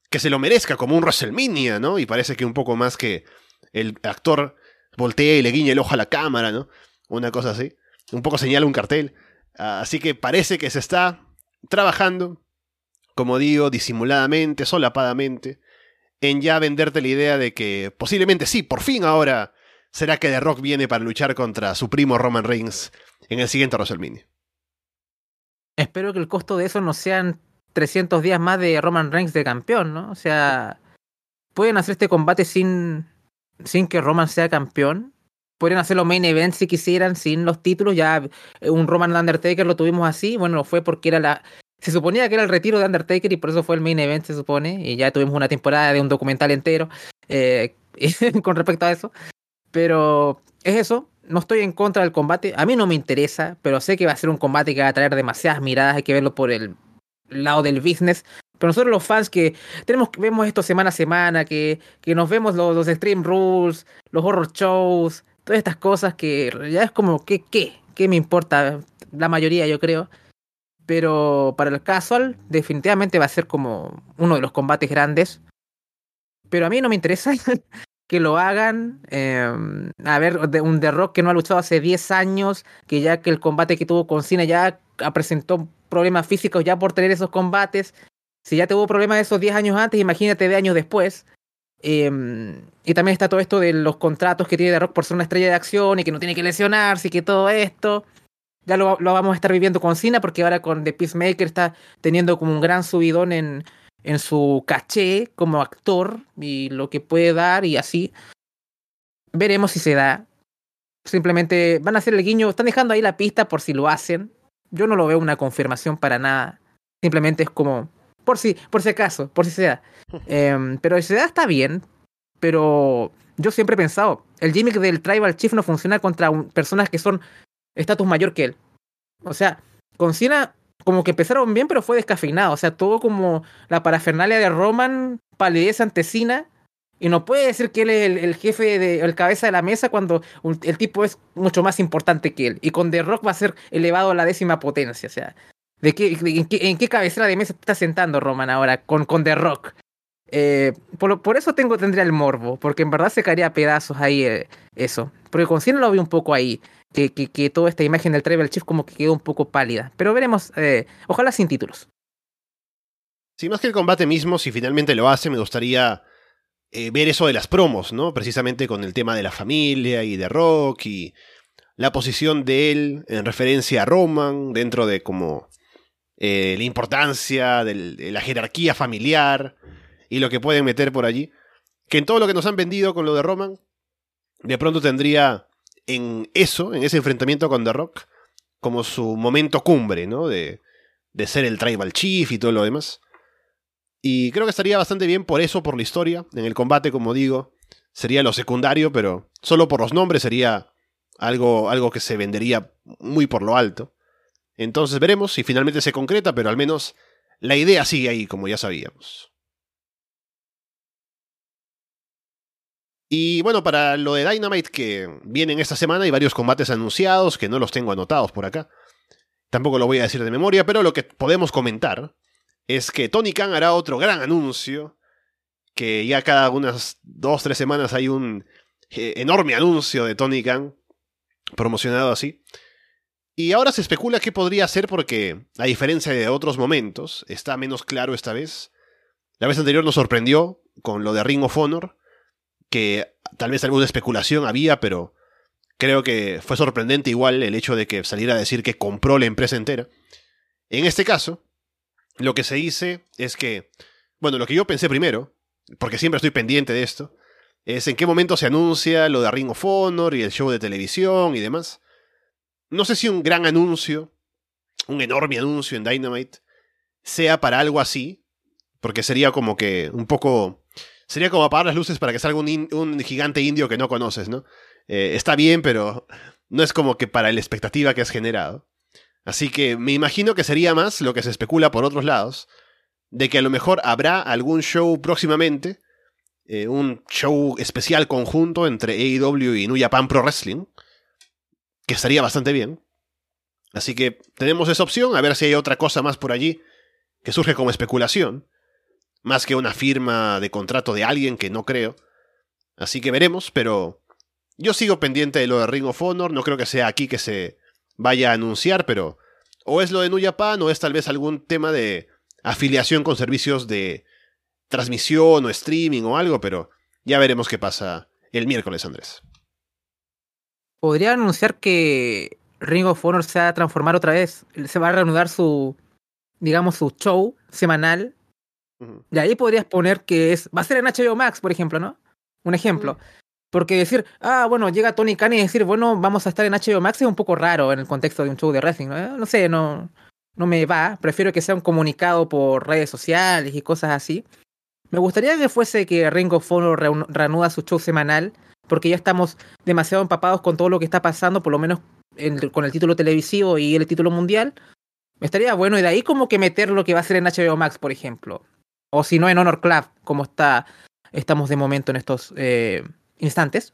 que se lo merezca, como un WrestleMania, ¿no? Y parece que un poco más que el actor voltea y le guiña el ojo a la cámara, ¿no? Una cosa así. Un poco señala un cartel. Así que parece que se está trabajando, como digo, disimuladamente, solapadamente, en ya venderte la idea de que posiblemente sí, por fin ahora será que The Rock viene para luchar contra su primo Roman Reigns en el siguiente WrestleMania. Espero que el costo de eso no sean 300 días más de Roman Reigns de campeón, ¿no? O sea, pueden hacer este combate sin, sin que Roman sea campeón. Podrían hacerlo main event si quisieran, sin los títulos. Ya eh, un Roman Undertaker lo tuvimos así. Bueno, lo fue porque era la. Se suponía que era el retiro de Undertaker y por eso fue el main event, se supone. Y ya tuvimos una temporada de un documental entero eh, con respecto a eso. Pero es eso. No estoy en contra del combate. A mí no me interesa, pero sé que va a ser un combate que va a traer demasiadas miradas. Hay que verlo por el lado del business. Pero nosotros los fans que tenemos vemos esto semana a semana, que, que nos vemos los, los stream rules, los horror shows, todas estas cosas que ya es como, ¿qué, qué? ¿Qué me importa? La mayoría, yo creo. Pero para el casual, definitivamente va a ser como uno de los combates grandes. Pero a mí no me interesa que lo hagan. Eh, a ver, un The Rock que no ha luchado hace 10 años, que ya que el combate que tuvo con Cena ya presentó problemas físicos ya por tener esos combates. Si ya tuvo problemas esos 10 años antes, imagínate de años después. Eh, y también está todo esto de los contratos que tiene The Rock por ser una estrella de acción y que no tiene que lesionarse y que todo esto. Ya lo, lo vamos a estar viviendo con Cena porque ahora con The Peacemaker está teniendo como un gran subidón en, en su caché como actor y lo que puede dar y así. Veremos si se da. Simplemente van a hacer el guiño, están dejando ahí la pista por si lo hacen. Yo no lo veo una confirmación para nada. Simplemente es como, por si, por si acaso, por si se da. Eh, pero si se da está bien, pero yo siempre he pensado, el gimmick del Tribal Chief no funciona contra un, personas que son estatus mayor que él. O sea, con Cena como que empezaron bien, pero fue descafeinado. O sea, todo como la parafernalia de Roman palidez ante Cena. Y no puede decir que él es el, el jefe, de, el cabeza de la mesa cuando el tipo es mucho más importante que él. Y con The Rock va a ser elevado a la décima potencia. O sea, ¿de qué, en, qué, en, cabecera de mesa está sentando Roman ahora con, con The Rock? Eh, por, por, eso tengo, tendría el morbo, porque en verdad se caería a pedazos ahí eh, eso. Porque con Cena lo vi un poco ahí, que, que, que, toda esta imagen del Tribal Chief como que quedó un poco pálida. Pero veremos, eh, ojalá sin títulos. Sí, más que el combate mismo, si finalmente lo hace, me gustaría eh, ver eso de las promos, ¿no? Precisamente con el tema de la familia y de Rock y la posición de él en referencia a Roman dentro de como eh, la importancia de la jerarquía familiar y lo que pueden meter por allí. Que en todo lo que nos han vendido con lo de Roman, de pronto tendría en eso, en ese enfrentamiento con The Rock, como su momento cumbre, ¿no? De, de ser el Tribal Chief y todo lo demás. Y creo que estaría bastante bien por eso, por la historia. En el combate, como digo, sería lo secundario, pero solo por los nombres sería algo, algo que se vendería muy por lo alto. Entonces veremos si finalmente se concreta, pero al menos la idea sigue ahí, como ya sabíamos. Y bueno, para lo de Dynamite que viene en esta semana hay varios combates anunciados que no los tengo anotados por acá. Tampoco lo voy a decir de memoria, pero lo que podemos comentar es que Tony Khan hará otro gran anuncio, que ya cada unas dos, tres semanas hay un eh, enorme anuncio de Tony Khan promocionado así. Y ahora se especula qué podría ser porque, a diferencia de otros momentos, está menos claro esta vez. La vez anterior nos sorprendió con lo de Ring of Honor, que tal vez alguna especulación había, pero creo que fue sorprendente igual el hecho de que saliera a decir que compró la empresa entera. En este caso, lo que se dice es que, bueno, lo que yo pensé primero, porque siempre estoy pendiente de esto, es en qué momento se anuncia lo de Ring of Honor y el show de televisión y demás. No sé si un gran anuncio, un enorme anuncio en Dynamite, sea para algo así, porque sería como que un poco sería como apagar las luces para que salga un, gigante indio que no conoces, ¿no? Eh, está bien, pero no es como que para la expectativa que has generado. Así que me imagino que sería más lo que se especula por otros lados, de que a lo mejor habrá algún show próximamente, eh, un show especial conjunto entre AEW y New Japan Pro Wrestling, que estaría bastante bien. Así que tenemos esa opción, a ver si hay otra cosa más por allí que surge como especulación más que una firma de contrato de alguien que no creo. Así que veremos, pero yo sigo pendiente de lo de Ring of Honor, no creo que sea aquí que se vaya a anunciar, pero o es lo de New Japan o es tal vez algún tema de afiliación con servicios de transmisión o streaming o algo, pero ya veremos qué pasa el miércoles, Andrés. Podría anunciar que Ring of Honor se va a transformar otra vez, se va a reanudar su, digamos, su show semanal. Y ahí podrías poner que es. Va a ser en HBO Max, por ejemplo, ¿no? Un ejemplo. Porque decir, ah, bueno, llega Tony Khan y decir, bueno, vamos a estar en HBO Max es un poco raro en el contexto de un show de wrestling, ¿no? No sé, no, no me va. Prefiero que sea un comunicado por redes sociales y cosas así. Me gustaría que fuese que Ring of Honor reunu- reanuda su show semanal, porque ya estamos demasiado empapados con todo lo que está pasando, por lo menos en- con el título televisivo y el título mundial. Estaría bueno, y de ahí como que meter lo que va a ser en HBO Max, por ejemplo. O si no, en Honor Club, como está, estamos de momento en estos eh, instantes.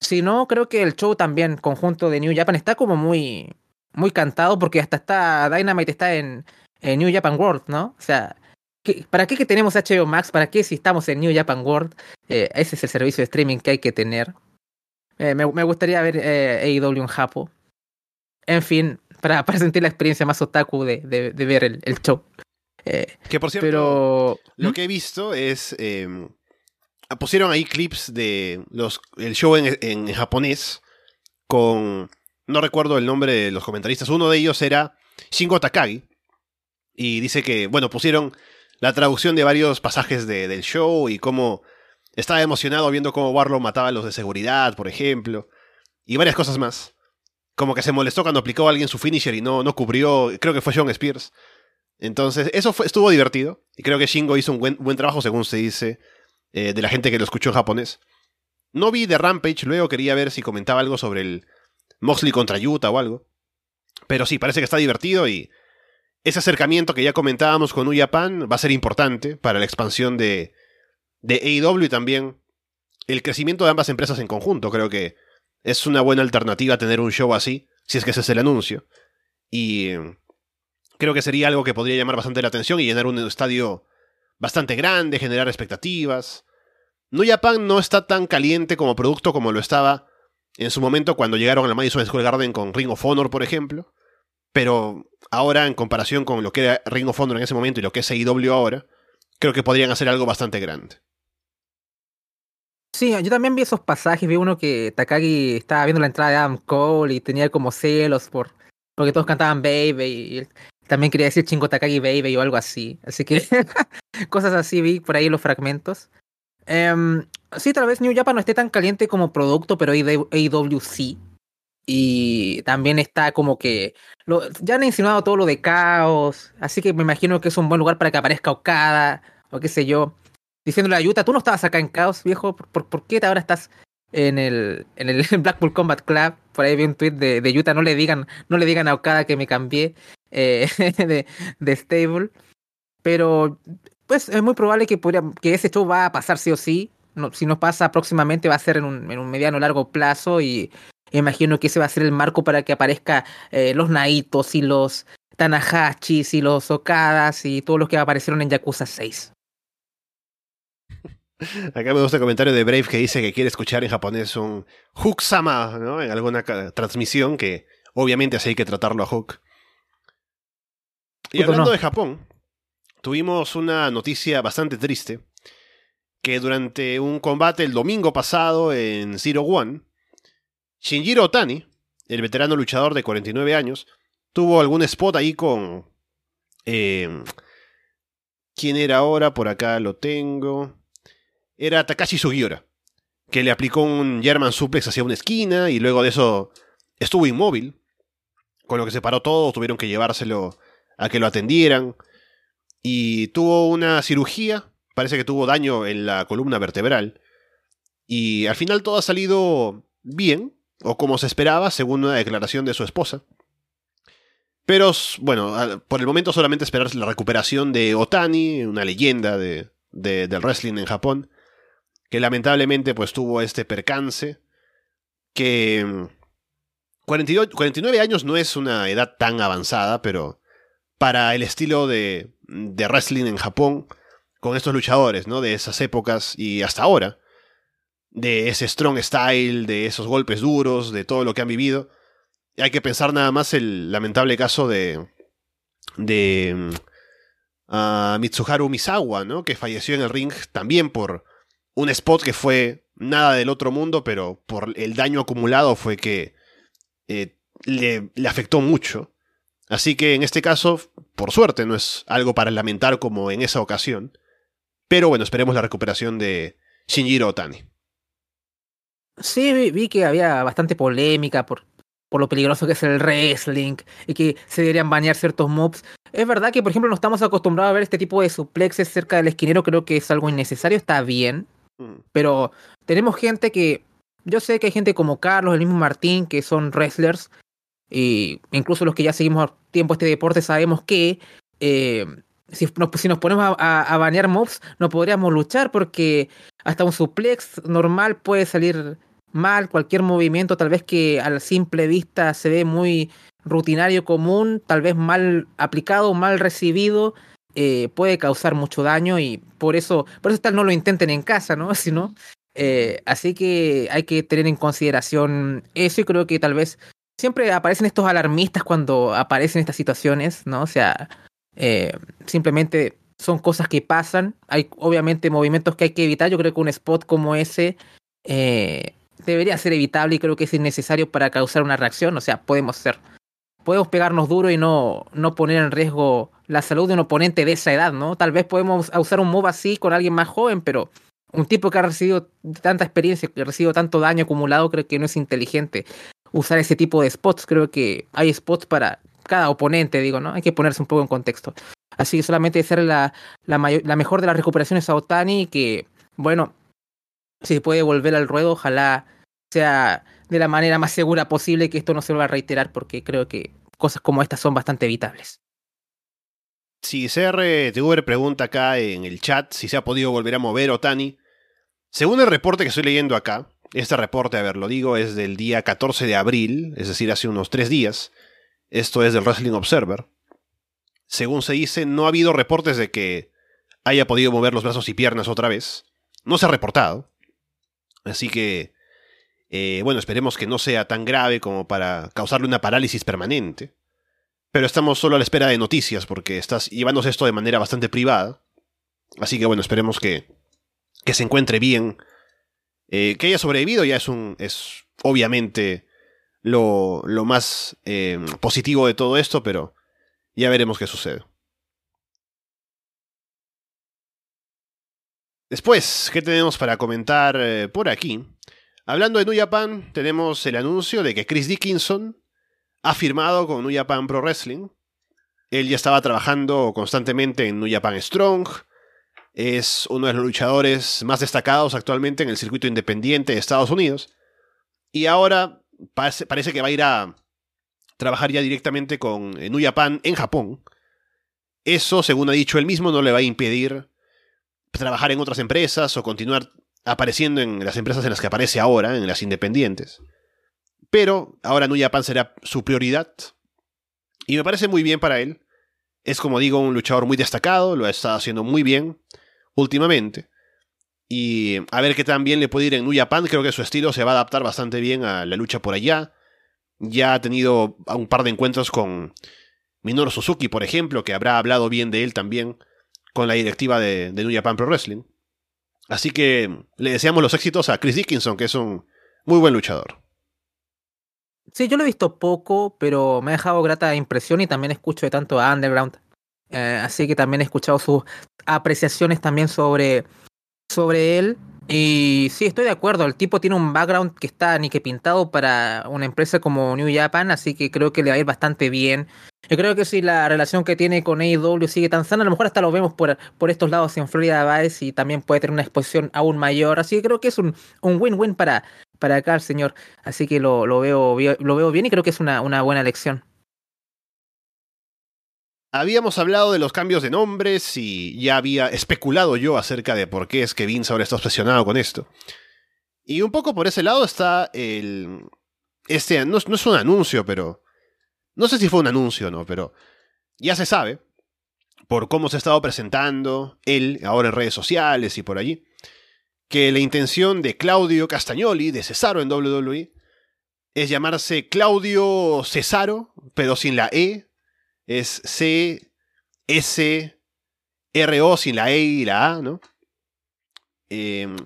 Si no, creo que el show también, conjunto de New Japan, está como muy, muy cantado, porque hasta está Dynamite está en, New Japan World, ¿no? O sea, ¿qué- ¿para qué que tenemos HBO Max? ¿Para qué si estamos en New Japan World? Eh, ese es el servicio de streaming que hay que tener. Eh, me, gustaría ver AEW en Japo. En fin, para, para sentir la experiencia más otaku de, de, ver el show. Eh, Que por cierto, pero. lo ¿Mm? que he visto es. eh, pusieron ahí clips de los el show en, en japonés con. No recuerdo el nombre de los comentaristas. Uno de ellos era Shingo Takagi. Y dice que, bueno, pusieron la traducción de varios pasajes de- del show y cómo estaba emocionado viendo cómo Warlock mataba a los de seguridad, por ejemplo. Y varias cosas más. Como que se molestó cuando aplicó a alguien su finisher y no, no cubrió. Creo que fue John Spears. Entonces, eso fue, estuvo divertido. Y creo que Shingo hizo un buen, buen trabajo, según se dice, eh, de la gente que lo escuchó en japonés. No vi de Rampage, luego quería ver si comentaba algo sobre el Moxley contra Yuta o algo. Pero sí, parece que está divertido y ese acercamiento que ya comentábamos con Uyapan va a ser importante para la expansión de, de AEW y también el crecimiento de ambas empresas en conjunto. Creo que es una buena alternativa tener un show así, si es que ese es el anuncio. Y creo que sería algo que podría llamar bastante la atención y llenar un estadio bastante grande, generar expectativas. New Japan no está tan caliente como producto como lo estaba en su momento cuando llegaron al Madison Square Garden con Ring of Honor, por ejemplo. Pero ahora, en comparación con lo que era Ring of Honor en ese momento y lo que es AEW ahora, creo que podrían hacer algo bastante grande. Sí, yo también vi esos pasajes, vi uno que Takagi estaba viendo la entrada de Adam Cole y tenía como celos por porque todos cantaban Baby y también quería decir Chingo Takagi Baby o algo así. Así que cosas así vi por ahí los fragmentos. Em, sí, tal vez New Japan no esté tan caliente como producto, pero AEW sí. Y también está como que lo, ya han insinuado todo lo de caos, así que me imagino que es un buen lugar para que aparezca Okada o qué sé yo diciéndole a Yuta, tú no estabas acá en Caos, viejo, ¿por, por, por qué ahora estás en el, en el Blackpool Combat Club? Por ahí vi un tweet de, de Yuta, no le digan, no le digan a Okada que me cambié eh, de, stable. Pero pues es muy probable que ese show va a pasar sí o sí. Si no pasa próximamente va a ser en un, en un mediano largo plazo y imagino que ese va a ser el marco para que aparezca eh, los Naitos y los Tanahachis y los Okadas y todos los que aparecieron en Yakuza 6. Acá me gusta el comentario de Brave que dice que quiere escuchar en japonés un Hook-sama. En alguna transmisión que obviamente así hay que tratarlo a Hook. Y hablando no. de Japón, tuvimos una noticia bastante triste que durante un combate el domingo pasado en Zero One, Shinjiro Otani, el veterano luchador de 49 años, tuvo algún spot ahí con... Eh, ¿Quién era ahora? Por acá lo tengo era Takashi Sugiura, que le aplicó un German suplex hacia una esquina y luego de eso estuvo inmóvil, con lo que se paró todo, tuvieron que llevárselo a que lo atendieran y tuvo una cirugía, parece que tuvo daño en la columna vertebral y al final todo ha salido bien, o como se esperaba, según una declaración de su esposa. Pero bueno, por el momento solamente esperar la recuperación de Otani, una leyenda de, de, del wrestling en Japón que lamentablemente pues tuvo este percance, que 42, 49 años no es una edad tan avanzada, pero para el estilo de, de wrestling en Japón, con estos luchadores, ¿no? De esas épocas y hasta ahora, de ese strong style, de esos golpes duros, de todo lo que han vivido, hay que pensar nada más el lamentable caso de... de uh, Mitsuharu Misawa, ¿no? Que falleció en el ring también por un spot que fue nada del otro mundo, pero por el daño acumulado fue que eh, le, le, afectó mucho Así que en este caso, por suerte, no es algo para lamentar como en esa ocasión. Pero bueno, esperemos la recuperación de Shinjiro Otani. Sí, vi, que había bastante polémica por, por lo peligroso que es el wrestling y que se deberían bañar ciertos mobs. Es verdad que, por ejemplo, no estamos acostumbrados a ver este tipo de suplexes cerca del esquinero, creo que es algo innecesario, está bien. Mm. Pero tenemos gente que. Yo sé que hay gente como Carlos, el mismo Martín, que son wrestlers. Y incluso los que ya seguimos tiempo este deporte sabemos que eh, si, nos, si, nos, ponemos a, a, banear mobs, no podríamos luchar porque hasta un suplex normal puede salir mal, cualquier movimiento tal vez que a la simple vista se ve muy rutinario común, tal vez mal aplicado, mal recibido, eh, puede causar mucho daño y por eso, por eso tal no lo intenten en casa, ¿no? Sino, eh, así que hay que tener en consideración eso y creo que tal vez siempre aparecen estos alarmistas cuando aparecen estas situaciones, ¿no? O sea, eh, simplemente son cosas que pasan, hay obviamente movimientos que hay que evitar, yo creo que un spot como ese debería ser evitable y creo que es innecesario para causar una reacción, o sea, podemos ser podemos pegarnos duro y no, no poner en riesgo la salud de un oponente de esa edad, ¿no? Tal vez podemos usar un move así con alguien más joven, pero un tipo que ha recibido tanta experiencia, que ha recibido tanto daño acumulado, creo que no es inteligente usar ese tipo de spots. Creo que hay spots para cada oponente, digo, ¿no? Hay que ponerse un poco en contexto. Así que solamente ser la, la, la mejor de las recuperaciones a Otani, que, bueno, si puede volver al ruedo, ojalá sea de la manera más segura posible que esto no se vuelva a reiterar, porque creo que cosas como estas son bastante evitables. Si CR pregunta acá en el chat si se ha podido volver a mover Otani. Según el reporte que estoy leyendo acá, este reporte, a ver, lo digo, es del día 14 de abril, es decir, hace unos tres días. Esto es del Wrestling Observer. Según se dice, no ha habido reportes de que haya podido mover los brazos y piernas otra vez. No se ha reportado. Así que eh, bueno, esperemos que no sea tan grave como para causarle una parálisis permanente. Pero estamos solo a la espera de noticias porque estás llevándose esto de manera bastante privada. Así que bueno, esperemos que, que se encuentre bien. Eh, que haya sobrevivido ya es un. es obviamente lo, lo más eh, positivo de todo esto, pero ya veremos qué sucede. Después, ¿qué tenemos para comentar por aquí? Hablando de New Japan, tenemos el anuncio de que Chris Dickinson ha firmado con New Japan Pro Wrestling. Él ya estaba trabajando constantemente en New Japan Strong. Es uno de los luchadores más destacados actualmente en el circuito independiente de Estados Unidos. Y ahora parece, que va a ir a trabajar ya directamente con New Japan en Japón. Eso, según ha dicho él mismo, no le va a impedir trabajar en otras empresas o continuar apareciendo en las empresas en las que aparece ahora, en las independientes. Pero ahora New Japan será su prioridad. Y me parece muy bien para él. Es como digo, un luchador muy destacado, lo ha estado haciendo muy bien últimamente. Y a ver qué tan bien le puede ir en New Japan. Creo que su estilo se va a adaptar bastante bien a la lucha por allá. Ya ha tenido un par de encuentros con Minoru Suzuki, por ejemplo, que habrá hablado bien de él también con la directiva de, de New Japan Pro Wrestling. Así que le deseamos los éxitos a Chris Dickinson, que es un muy buen luchador. Sí, yo lo he visto poco, pero me ha dejado grata impresión y también escucho de tanto a Underground. Eh, así que también he escuchado sus apreciaciones también sobre, sobre él. Y sí, estoy de acuerdo. El tipo tiene un background que está ni que pintado para una empresa como New Japan, así que creo que le va a ir bastante bien. Yo creo que si la relación que tiene con AEW sigue tan sana, a lo mejor hasta lo vemos por, por estos lados en Florida Vice y también puede tener una exposición aún mayor. Así que creo que es un win-win para, para acá el señor. Así que lo, lo, veo, lo veo bien y creo que es una, una buena elección. Habíamos hablado de los cambios de nombres y ya había especulado yo acerca de por qué es que Vince ahora está obsesionado con esto. Y un poco por ese lado está el... Este, no, no es un anuncio, pero no sé si fue un anuncio o no, pero ya se sabe, por cómo se ha estado presentando él ahora en redes sociales y por allí, que la intención de Claudio Castagnoli, de Cesaro en WWE, es llamarse Claudio Cesaro, pero sin la E. Es C, S, R, O sin la E y la A, ¿no? Em,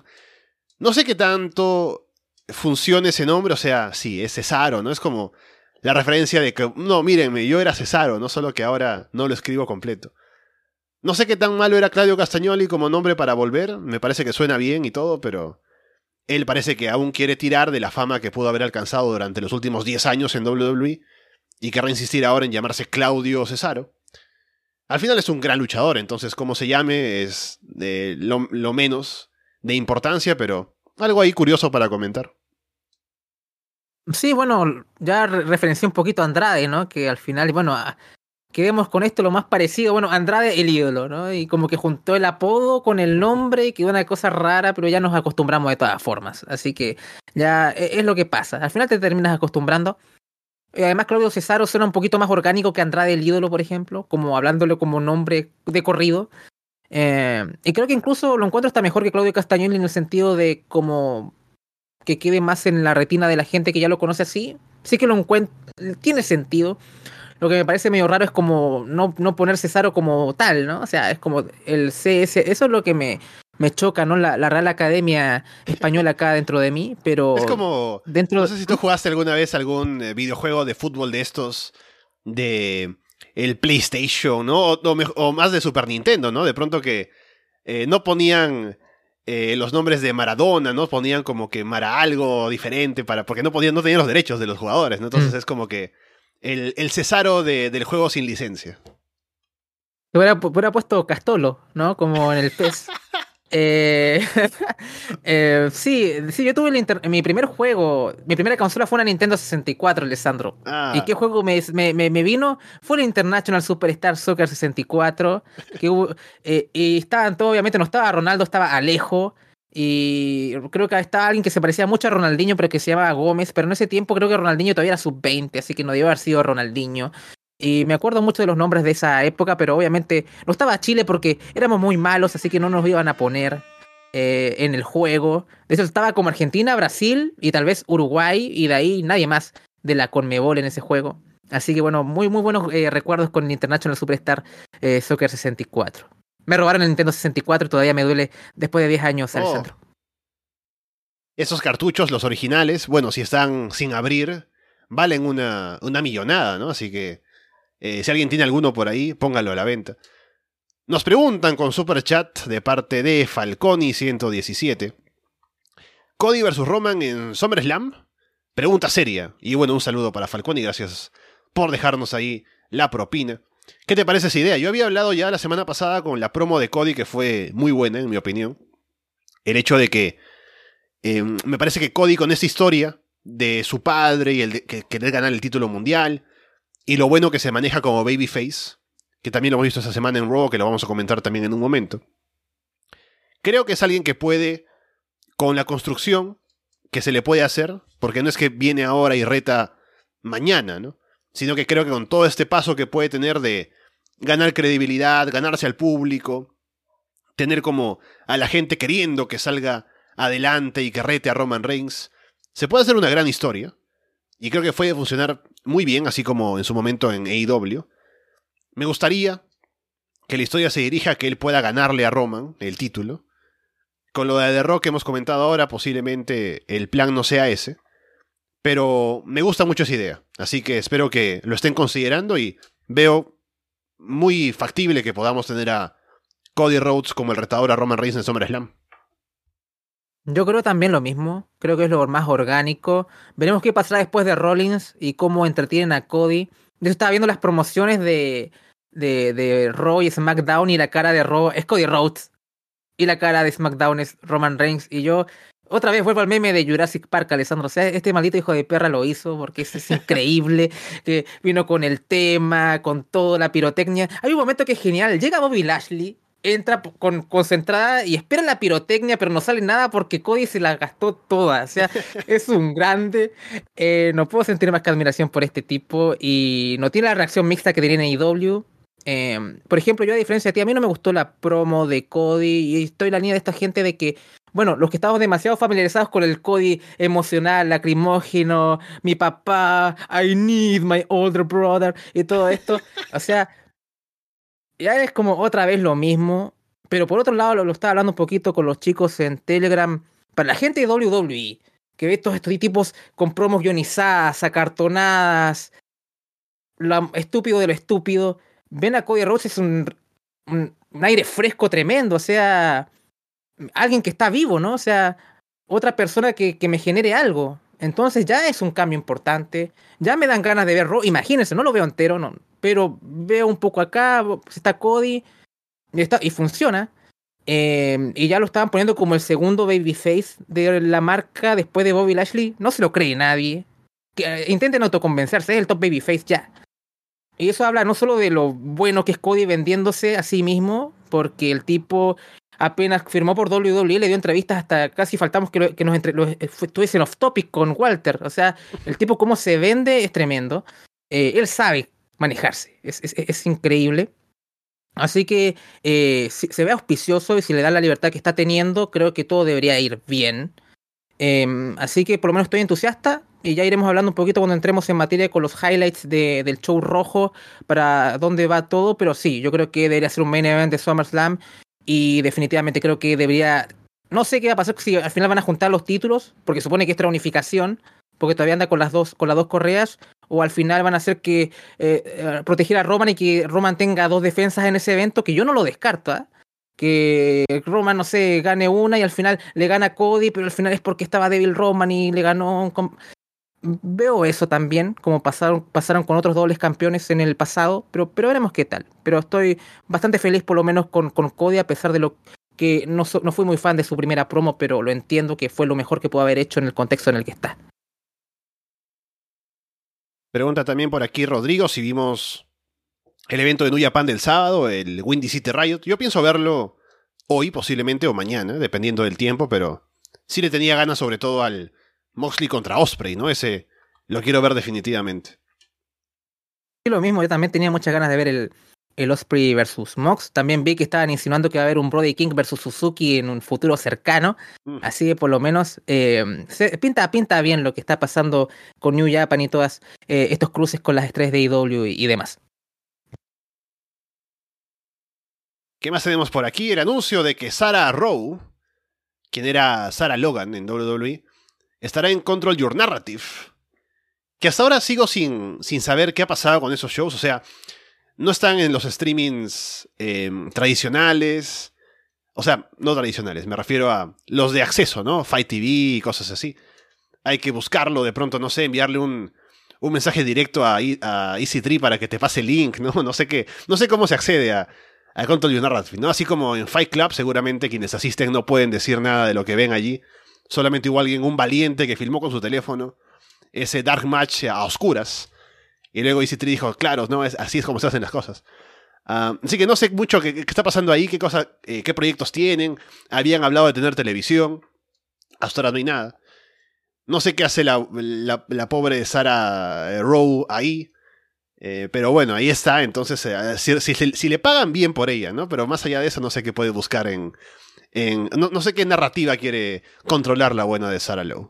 no sé qué tanto funciona ese nombre, o sea, sí, es Cesaro, ¿no? Es como la referencia de que, no, mírenme, yo era Cesaro, no solo que ahora no lo escribo completo. No sé qué tan malo era Claudio Castagnoli como nombre para volver, me parece que suena bien y todo, pero él parece que aún quiere tirar de la fama que pudo haber alcanzado durante los últimos 10 años en WWE y querrá insistir ahora en llamarse Claudio Cesaro. Al final es un gran luchador, entonces como se llame es de lo, lo menos de importancia, pero algo ahí curioso para comentar. Sí, bueno, ya referencié un poquito a Andrade, ¿no? Que al final, bueno, quedemos con esto lo más parecido. Bueno, Andrade, el ídolo, ¿no? Y como que juntó el apodo con el nombre y quedó una cosa rara, pero ya nos acostumbramos de todas formas. Así que ya e, es lo que pasa. Al final te terminas acostumbrando. Además, Claudio Cesaro suena un poquito más orgánico que Andrade el ídolo, por ejemplo, como hablándole como nombre de corrido. Eh, y creo que incluso lo encuentro hasta mejor que Claudio Castañón en el sentido de como que quede más en la retina de la gente que ya lo conoce así. Sí que lo encuentro, tiene sentido. Lo que me parece medio raro es como no, no poner Cesaro como tal, ¿no? O sea, es como el CS, eso es lo que me, me choca, ¿no? La, Real Academia Española acá dentro de mí, pero... Es como... Dentro... No sé si tú jugaste alguna vez algún eh, videojuego de fútbol de estos de el PlayStation, ¿no? O, más de Super Nintendo, ¿no? De pronto que eh, no ponían eh, los nombres de Maradona, ¿no? Ponían como que Mara algo diferente para. Porque no podían, no tenían los derechos de los jugadores, ¿no? Entonces mm. es como que el, el Cesaro del juego sin licencia. Hubiera, hubiera puesto Castolo, ¿no? Como en el PES. Eh, eh, sí, sí, yo tuve mi primer juego, mi primera consola fue una Nintendo 64, Alessandro. Ah. ¿Y qué juego me, me, vino? Fue el International Superstar Soccer 64. Que eh, y estaban todos, obviamente no estaba Ronaldo, estaba Alejo. Y creo que estaba alguien que se parecía mucho a Ronaldinho, pero que se llamaba Gómez. Pero en ese tiempo creo que Ronaldinho todavía era sub-20, así que no debe haber sido Ronaldinho. Y me acuerdo mucho de los nombres de esa época, pero obviamente no estaba Chile porque éramos muy malos, así que no nos iban a poner eh, en el juego. De eso estaba como Argentina, Brasil y tal vez Uruguay, y de ahí nadie más de la Conmebol en ese juego. Así que bueno, muy muy buenos eh, recuerdos con el International Superstar eh, Soccer 64. Me robaron el Nintendo 64 y todavía me duele después de 10 años, oh. Alessandro. Esos cartuchos, los originales, bueno, si están sin abrir, valen una, una millonada, ¿no? Así que eh, si alguien tiene alguno por ahí, póngalo a la venta. Nos preguntan con super chat de parte de Falconi117. ¿Cody vs Roman en SummerSlam? Pregunta seria. Y bueno, un saludo para Falconi, gracias por dejarnos ahí la propina. ¿Qué te parece esa idea? Yo había hablado ya la semana pasada con la promo de Cody, que fue muy buena, en mi opinión. El hecho de que em, me parece que Cody con esta historia de su padre y el de que querer ganar el título mundial, y lo bueno que se maneja como babyface, que también lo hemos visto esta semana en Raw, que lo vamos a comentar también en un momento. Creo que es alguien que puede, con la construcción que se le puede hacer, porque no es que viene ahora y reta mañana, ¿no? Sino que creo que con todo este paso que puede tener de ganar credibilidad, ganarse al público, tener como a la gente queriendo que salga adelante y que rete a Roman Reigns, se puede hacer una gran historia. Y creo que puede funcionar muy bien, así como en su momento en AEW. Me gustaría que la historia se dirija a que él pueda ganarle a Roman el título. Con lo de The Rock que hemos comentado ahora, posiblemente el plan no sea ese. Pero me gusta mucho esa idea. Así que espero que lo estén considerando y veo muy factible que podamos tener a Cody Rhodes como el retador a Roman Reigns en SummerSlam. Yo creo también lo mismo, creo que es lo más orgánico. Veremos qué pasará después de Rollins y cómo entretienen a Cody. Yo estaba viendo las promociones de, de, de Raw y SmackDown y la cara de Raw es Cody Rhodes y la cara de SmackDown es Roman Reigns y yo otra vez vuelvo al meme de Jurassic Park, Alessandro. O sea, este maldito hijo de perra lo hizo porque es, increíble. que vino con el tema, con toda la pirotecnia. Hay un momento que es genial. Llega Bobby Lashley entra con, concentrada y espera la pirotecnia, pero no sale nada porque Cody se la gastó toda. O sea, es un grande. Eh, no puedo sentir más que admiración por este tipo y no tiene la reacción mixta que tiene en AEW. Em, por ejemplo, yo a diferencia de ti, a mí no me gustó la promo de Cody y estoy en la línea de esta gente de que, bueno, los que estamos demasiado familiarizados con el Cody emocional, lacrimógeno, mi papá, I need my older brother y todo esto, o sea, ya es como otra vez lo mismo. Pero por otro lado, lo, estaba hablando un poquito con los chicos en Telegram. Para la gente de WWE, que ves todos estos tipos con promos guionizadas, acartonadas, lo estúpido de lo estúpido, ven a Cody Rhodes es un, un, aire fresco tremendo, o sea, alguien que está vivo, ¿no? O sea, otra persona que, que me genere algo. Entonces ya es un cambio importante. Ya me dan ganas de ver Raw. Imagínense, no lo veo entero, no. Pero veo un poco acá, está Cody y, está, y funciona. Eh, y ya lo estaban poniendo como el segundo babyface de la marca después de Bobby Lashley. No se lo cree nadie. Que, eh, intenten autoconvencerse, es el top babyface ya. Y eso habla no solo de lo bueno que es Cody vendiéndose a sí mismo, porque el tipo apenas firmó por WWE, le dio entrevistas hasta casi faltamos que, lo, nos entre, lo, eh, estuviesen off topic con Walter. O sea, el tipo cómo se vende es tremendo. Eh, él sabe manejarse, es, es, increíble. Así que eh, si se ve auspicioso y si le da la libertad que está teniendo, creo que todo debería ir bien. Eh, así que por lo menos estoy entusiasta y ya iremos hablando un poquito cuando entremos en materia con los highlights de, del show rojo para dónde va todo, pero sí, yo creo que debería ser un main event de SummerSlam y definitivamente creo que debería... No sé qué va a pasar si al final van a juntar los títulos, porque supone que esta unificación, porque todavía anda con las dos, con las dos correas, o al final van a hacer que eh, proteger a Roman y que Roman tenga dos defensas en ese evento, que yo no lo descarto, ¿eh? que Roman, no sé, gane una y al final le gana Cody, pero al final es porque estaba débil Roman y le ganó. Veo eso también, como pasaron, pasaron con otros dobles campeones en el pasado, pero, pero veremos qué tal. Pero estoy bastante feliz por lo menos con, con Cody, a pesar de lo que no, no fui muy fan de su primera promo, pero lo entiendo que fue lo mejor que pudo haber hecho en el contexto en el que está. Pregunta también por aquí Rodrigo si vimos el evento de New Japan del sábado, el Windy City Riot. Yo pienso verlo hoy posiblemente o mañana, dependiendo del tiempo, pero sí le tenía ganas sobre todo al Moxley contra Osprey, ¿no? Ese lo quiero ver definitivamente. Sí, lo mismo, yo también tenía muchas ganas de ver el, el Osprey versus Mox. También vi que estaban insinuando que va a haber un Brody King versus Suzuki en un futuro cercano. Mm. Así que por lo menos eh, se, pinta, pinta bien lo que está pasando con New Japan y todos eh, estos cruces con las estrellas de IW y, y, demás. ¿Qué más tenemos por aquí? El anuncio de que Sarah Rowe, quien era Sarah Logan en WWE, estará en Control Your Narrative. Que hasta ahora sigo sin, sin saber qué ha pasado con esos shows. O sea, no están en los streamings eh, tradicionales. O sea, no tradicionales, me refiero a los de acceso, ¿no? Fight TV y cosas así. Hay que buscarlo, de pronto, no sé, enviarle un, un mensaje directo a, a Easy para que te pase el link, ¿no? No sé qué. No sé cómo se accede a, a Control You Narrative, ¿no? Así como en Fight Club, seguramente quienes asisten no pueden decir nada de lo que ven allí. Solamente igual alguien, un valiente que filmó con su teléfono ese Dark Match a oscuras. Y luego EC3 dijo, claro, no, es, así es como se hacen las cosas. Uh, así que no sé mucho qué, qué, está pasando ahí, qué, cosa, eh, qué proyectos tienen. Habían hablado de tener televisión. Hasta ahora no hay nada. No sé qué hace la, la, pobre Sarah Rowe ahí. Eh, pero bueno, ahí está. Entonces, eh, si, si, le pagan bien por ella, ¿no? Pero más allá de eso, no sé qué puede buscar en. En no, no, sé qué narrativa quiere controlar la buena de Sarah Lowe.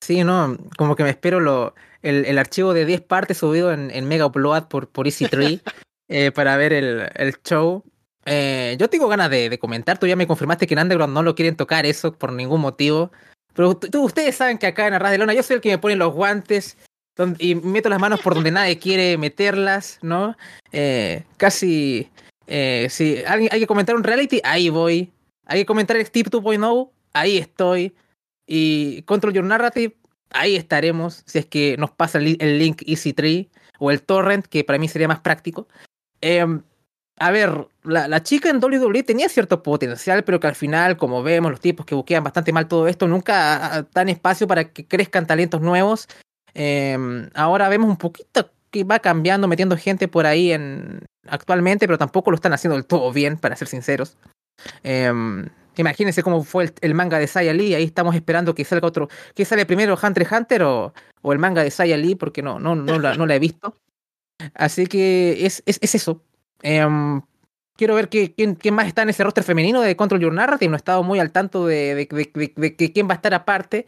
Sí, no, como que me espero lo, el, el archivo de 10 partes subido en, en Mega Upload por, por Easy3 eh, para ver el, el show. Eh, yo tengo ganas de, de, comentar, tú ya me confirmaste que en Underground no lo quieren tocar eso por ningún motivo. Pero tú, ustedes saben que acá en Arras de Lona yo soy el que me pone los guantes donde, y meto las manos por donde nadie quiere meterlas, ¿no? Eh, casi, eh, si hay que comentar un reality, ahí voy. Hay que comentar el Steve 2.0, ahí estoy. Y Control Your Narrative, ahí estaremos, si es que nos pasa el, link Easy3 o el torrent, que para mí sería más práctico. Eh, a ver, la, chica en WWE tenía cierto potencial, pero que al final, como vemos, los tipos que buquean bastante mal todo esto, nunca dan espacio para que crezcan talentos nuevos. Eh, ahora vemos un poquito que va cambiando, metiendo gente por ahí en actualmente, pero tampoco lo están haciendo del todo bien, para ser sinceros. Eh, imagínense cómo fue el, manga de Saya Lee, ahí estamos esperando que salga otro, que sale primero Hunter x Hunter o, o el manga de Saya Lee, porque no, no, no, la, no la he visto. Así que es, es, es eso. Um, quiero ver que, quién, quién, más está en ese roster femenino de Control Your Narrative. No he estado muy al tanto de, de, de, quién va a estar aparte.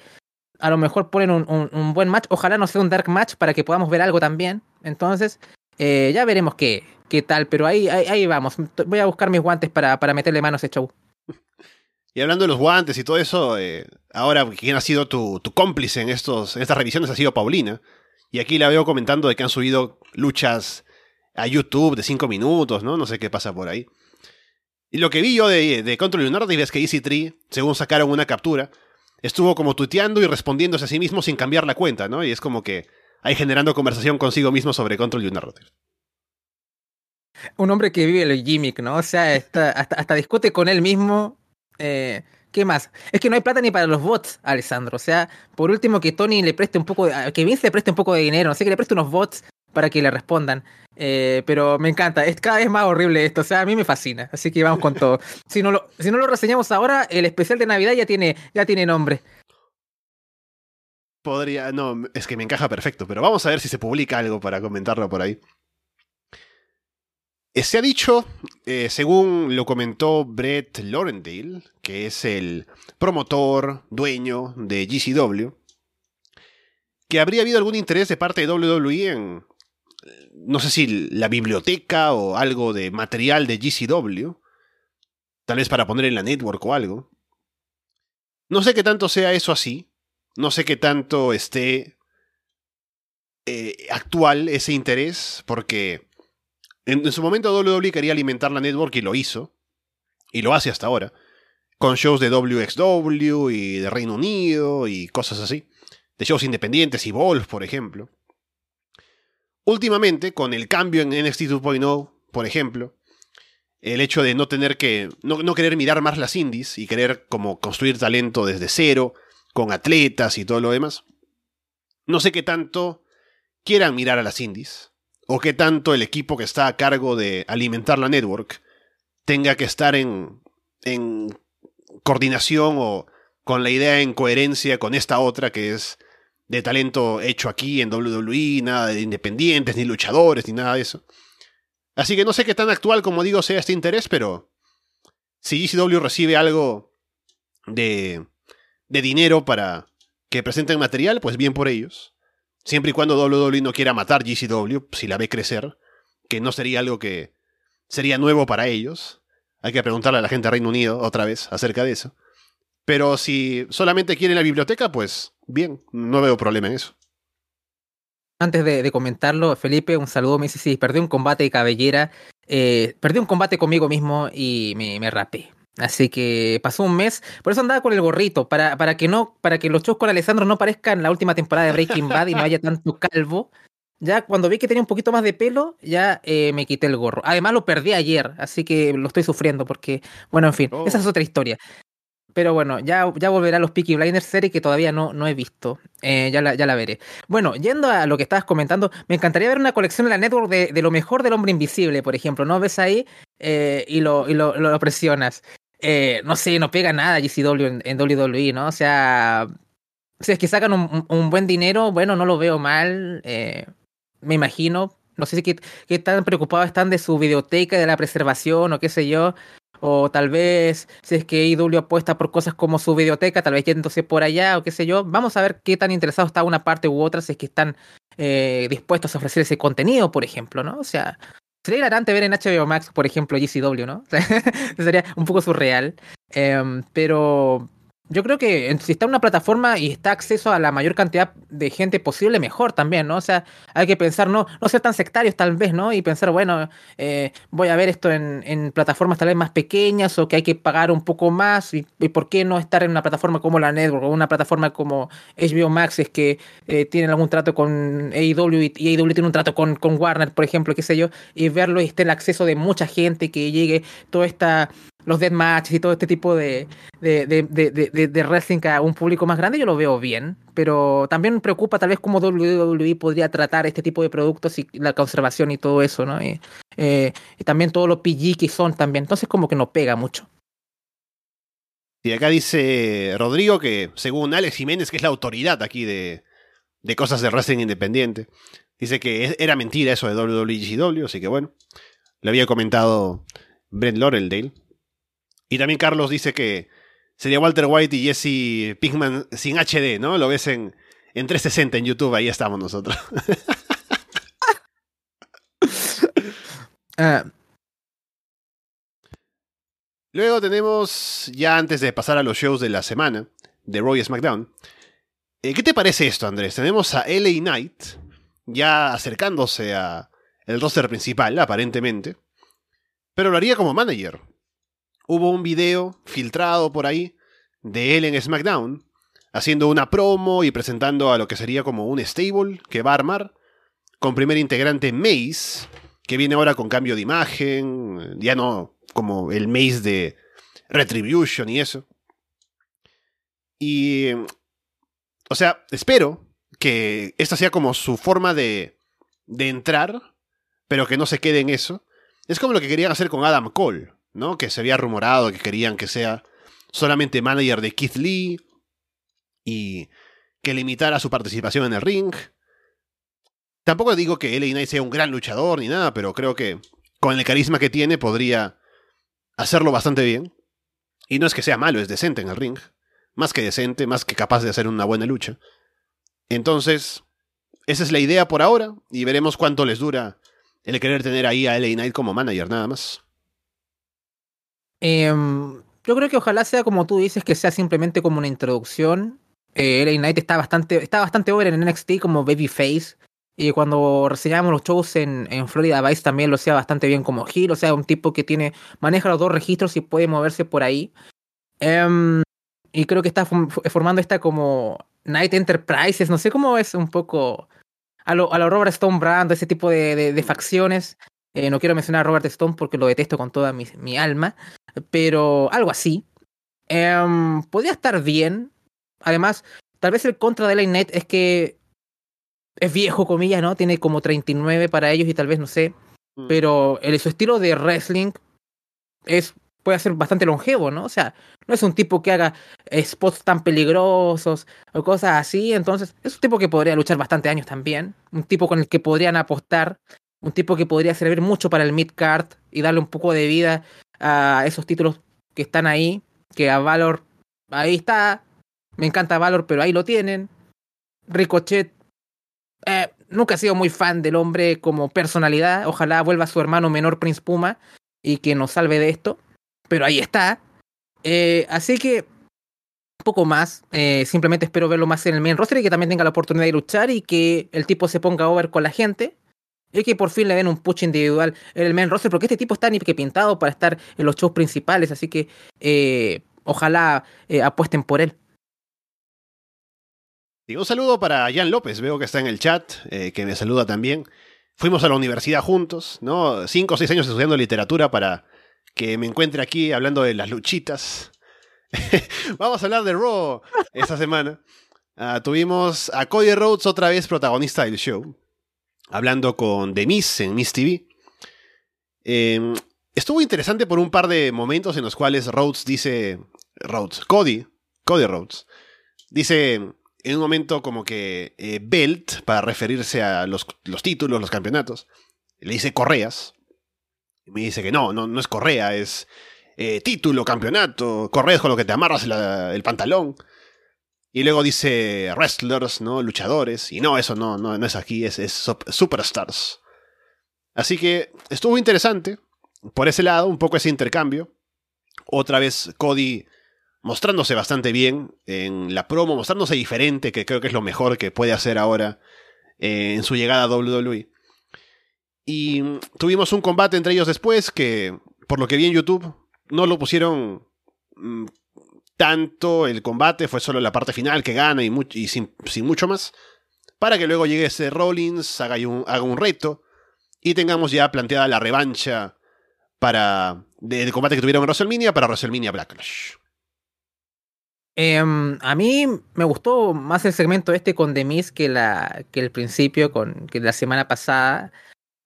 A lo mejor ponen un, un, buen match. Ojalá no sea un dark match para que podamos ver algo también. Entonces, eh, ya veremos qué, qué tal. Pero ahí, ahí, ahí, vamos. Voy a buscar mis guantes para, para meterle mano a ese show. Y hablando de los guantes y todo eso, eh, ahora quien ha sido tu, tu, cómplice en, estos, estas revisiones ha sido Paulina. Y aquí la veo comentando de que han subido luchas a YouTube de 5 minutos, ¿no? No sé qué pasa por ahí. Y lo que vi yo de, de Control Narrative es que Easy Tree, según sacaron una captura, estuvo como tuiteando y respondiéndose a sí mismo sin cambiar la cuenta, ¿no? Y es como que ahí generando conversación consigo mismo sobre Control Narrative. Un hombre que vive el gimmick, ¿no? O sea, hasta, hasta discute con él mismo. Eh, ¿Qué más? Es que no hay plata ni para los bots, Alessandro. O sea, por último, que Tony le preste un poco, de, que Vince le preste un poco de dinero, no sé, que le preste unos bots para que le respondan. Eh, pero me encanta, es cada vez más horrible esto, o sea, a mí me fascina, así que vamos con todo. si, no lo, si no lo reseñamos ahora, el especial de Navidad ya tiene, ya tiene nombre. Podría, no, es que me encaja perfecto, pero vamos a ver si se publica algo para comentarlo por ahí. Eh, se ha dicho, eh, según lo comentó Brett Lorendale, que es el promotor, dueño de GCW, que habría habido algún interés de parte de WWE en, no sé si la biblioteca o algo de material de GCW, tal vez para poner en la network o algo. No sé qué tanto sea eso así, no sé qué tanto esté eh, actual ese interés, porque en, su momento WWE quería alimentar la network y lo hizo, y lo hace hasta ahora, con shows de WXW y de Reino Unido y cosas así, de shows independientes y Wolf, por ejemplo. Últimamente, con el cambio en NXT 2.0, por ejemplo, el hecho de no tener que, no, no, querer mirar más las indies y querer como construir talento desde cero, con atletas y todo lo demás, no sé qué tanto quieran mirar a las indies, o qué tanto el equipo que está a cargo de alimentar la network tenga que estar en, en coordinación o con la idea en coherencia con esta otra que es de talento hecho aquí en WWE, nada de independientes, ni luchadores, ni nada de eso. Así que no sé qué tan actual, como digo, sea este interés, pero si GCW recibe algo de, de dinero para que presenten material, pues bien por ellos. Siempre y cuando WWE no quiera matar GCW, si la ve crecer, que no sería algo que sería nuevo para ellos. Hay que preguntarle a la gente de Reino Unido otra vez acerca de eso. Pero si solamente quieren la biblioteca, pues bien, no veo problema en eso. Antes de, comentarlo, Felipe, un saludo. Me dice: Sí, perdí un combate de cabellera. Eh, perdí un combate conmigo mismo y me, me rapé. Así que pasó un mes, por eso andaba con el gorrito, para, para que no, para que los shows con Alessandro no parezcan la última temporada de Breaking Bad y no haya tanto calvo. Ya cuando vi que tenía un poquito más de pelo, ya eh, me quité el gorro. Además lo perdí ayer, así que lo estoy sufriendo porque, bueno, en fin, esa es oh. otra historia. Pero bueno, ya, ya volverá a los Peaky Blinders serie que todavía no, no he visto. Eh, ya, la, ya la veré. Bueno, yendo a lo que estabas comentando, me encantaría ver una colección en la network de, de lo mejor del hombre invisible, por ejemplo. ¿No ves ahí? Eh, y, lo, y lo, lo, presionas. Eh, no sé, no pega nada GCW en, en, WWE, ¿no? O sea, si es que sacan un, buen dinero, bueno, no lo veo mal. Eh, me imagino. No sé si qué, qué tan preocupados están de su videoteca, de la preservación o qué sé yo. O tal vez, si es que IW apuesta por cosas como su videoteca, tal vez yéndose por allá o qué sé yo. Vamos a ver qué tan interesado está una parte u otra, si es que están eh, dispuestos a ofrecer ese contenido, por ejemplo, ¿no? O sea, sería hilarante ver en HBO Max, por ejemplo, GCW, ¿no? sería un poco surreal. Eh, pero yo creo que si está en una plataforma y está acceso a la mayor cantidad de gente posible, mejor también, ¿no? O sea, hay que pensar, no, no ser tan sectarios tal vez, ¿no? Y pensar, bueno, eh, voy a ver esto en, plataformas tal vez más pequeñas o que hay que pagar un poco más y, y, por qué no estar en una plataforma como la Network o una plataforma como HBO Max es que eh, tienen algún trato con AEW y, y AEW tiene un trato con, con Warner, por ejemplo, qué sé yo, y verlo y esté el acceso de mucha gente que llegue toda esta los deathmatches y todo este tipo de, de, de, de, wrestling a un público más grande, yo lo veo bien. Pero también me preocupa tal vez cómo WWE podría tratar este tipo de productos y la conservación y todo eso, ¿no? Y, eh, también todo lo PG que son también. Entonces como que no pega mucho. Y acá dice Rodrigo que según Alex Jiménez, que es la autoridad aquí de, de cosas de wrestling independiente, dice que era mentira eso de WWE así que bueno, le había comentado Brent Laurendale. Y también Carlos dice que sería Walter White y Jesse Pinkman sin HD, ¿no? Lo ves en, en 360 en YouTube, ahí estamos nosotros. uh. Luego tenemos, ya antes de pasar a los shows de la semana, de Roy SmackDown, eh, ¿qué te parece esto, Andrés? Tenemos a LA Knight ya acercándose a el roster principal, aparentemente, pero lo haría como manager. Hubo un video filtrado por ahí de él en SmackDown, haciendo una promo y presentando a lo que sería como un stable que va a armar, con primer integrante Mace, que viene ahora con cambio de imagen, ya no como el Mace de Retribution y eso. Y... O sea, espero que esta sea como su forma de, de entrar, pero que no se quede en eso. Es como lo que querían hacer con Adam Cole, ¿no? Que se había rumorado que querían que sea solamente manager de Keith Lee y que limitara su participación en el ring. Tampoco digo que LA Knight sea un gran luchador ni nada, pero creo que con el carisma que tiene podría hacerlo bastante bien. Y no es que sea malo, es decente en el ring. Más que decente, más que capaz de hacer una buena lucha. Entonces, esa es la idea por ahora y veremos cuánto les dura el querer tener ahí a LA Knight como manager, nada más. Em, yo creo que ojalá sea como tú dices, que sea simplemente como una introducción. Eh, LA Knight está bastante, está bastante over en NXT como babyface. Y cuando reseñamos los shows en, en Florida Vice también lo hacía bastante bien como heel. O sea, un tipo que tiene, maneja los dos registros y puede moverse por ahí. Em, y creo que está formando esta como Night Enterprises. No sé cómo es un poco a lo, a lo Robert Stone Brand, ese tipo de, de, facciones. Eh, no quiero mencionar a Robert Stone porque lo detesto con toda mi, mi alma, pero algo así. Um, podría estar bien. Además, tal vez el contra de la Knight es que es viejo, comillas, ¿no? Tiene como 39 para ellos y tal vez no sé. Mm. Pero el, su estilo de wrestling es puede ser bastante longevo, ¿no? O sea, no es un tipo que haga spots tan peligrosos o cosas así, entonces es un tipo que podría luchar bastante años también, un tipo con el que podrían apostar, un tipo que podría servir mucho para el mid-card y darle un poco de vida a esos títulos que están ahí, que a Valor, ahí está, me encanta Valor, pero ahí lo tienen. Ricochet, eh, nunca he sido muy fan del hombre como personalidad, ojalá vuelva su hermano menor Prince Puma y que nos salve de esto pero ahí está. Eh, así que poco más. Eh, simplemente espero verlo más en el main roster y que también tenga la oportunidad de luchar y que el tipo se ponga over con la gente. Y que por fin le den un push individual en el main roster, porque este tipo está ni que pintado para estar en los shows principales, así que eh, ojalá apuesten por él. Y un saludo para Jan López, veo que está en el chat, que me saluda también. Fuimos a la universidad juntos, ¿no? Cinco o seis años estudiando literatura para que me encuentre aquí hablando de las luchitas. Vamos a hablar de Raw esta semana. Ah, tuvimos a Cody Rhodes otra vez protagonista del show, hablando con The Miss en Miss TV. Em, estuvo interesante por un par de momentos en los cuales Rhodes dice, Rhodes, Cody, Cody Rhodes, dice en un momento como que eh, Belt, para referirse a los, los títulos, los campeonatos, le dice correas, y me dice que no, no, no es correa, es eh, título, campeonato, correa es con lo que te amarras el pantalón. Y luego dice wrestlers, ¿no? Luchadores. Y no, eso no, no, no es aquí, es, es superstars. Así que estuvo interesante. Por ese lado, un poco ese intercambio. Otra vez Cody mostrándose bastante bien en la promo, mostrándose diferente, que creo que es lo mejor que puede hacer ahora eh, en su llegada a WWE. Y tuvimos un combate entre ellos después que, por lo que vi en YouTube, no lo pusieron mm, tanto el combate, fue solo la parte final que gana y, sin, mucho más, para que luego llegue ese Rollins, haga un, haga un reto y tengamos ya planteada la revancha para del combate que tuvieron en para WrestleMania Backlash. Em, a mí me gustó más el segmento este con Demis que, la, que el principio, con, que la semana pasada.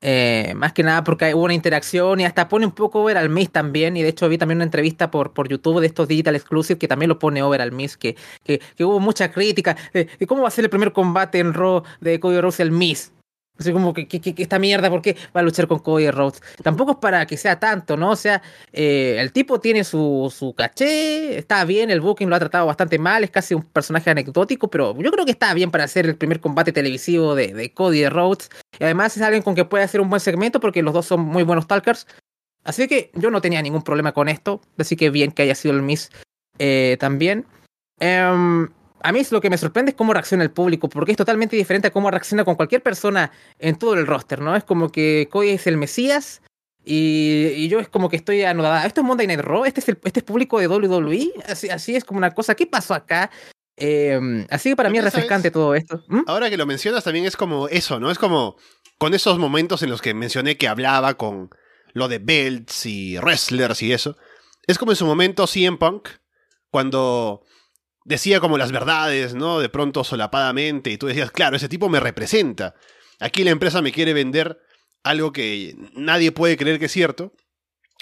Eh, más que nada porque hubo una interacción y hasta pone un poco over al Miss también. Y de hecho vi también una entrevista por, por YouTube de estos Digital Exclusive que también lo pone over al Miss, que, que, hubo mucha crítica de, cómo va a ser el primer combate en Raw de Cody Rhodes el Miss. Así como que, que, esta mierda, ¿por qué va a luchar con Cody Rhodes? Tampoco es para que sea tanto, ¿no? O sea, eh, el tipo tiene su, su caché, está bien, el booking lo ha tratado bastante mal, es casi un personaje anecdótico, pero yo creo que está bien para hacer el primer combate televisivo de, de Cody Rhodes. Y además es alguien con que puede hacer un buen segmento porque los dos son muy buenos talkers. Así que yo no tenía ningún problema con esto, así que bien que haya sido el Miss eh, también. Em, a mí es lo que me sorprende es cómo reacciona el público, porque es totalmente diferente a cómo reacciona con cualquier persona en todo el roster, ¿no? Es como que Cody es el Mesías y, yo es como que estoy anodada. ¿Esto es Monday Night Raw? ¿Este es el, este es público de WWE? Así, así es como una cosa. ¿Qué pasó acá? Em, así que para mí es refrescante todo esto. ¿Mm? Ahora que lo mencionas también es como eso, ¿no? Es como con esos momentos en los que mencioné que hablaba con lo de belts y wrestlers y eso. Es como en su momento CM Punk, cuando decía como las verdades, ¿no? De pronto solapadamente, y tú decías, claro, ese tipo me representa. Aquí la empresa me quiere vender algo que nadie puede creer que es cierto.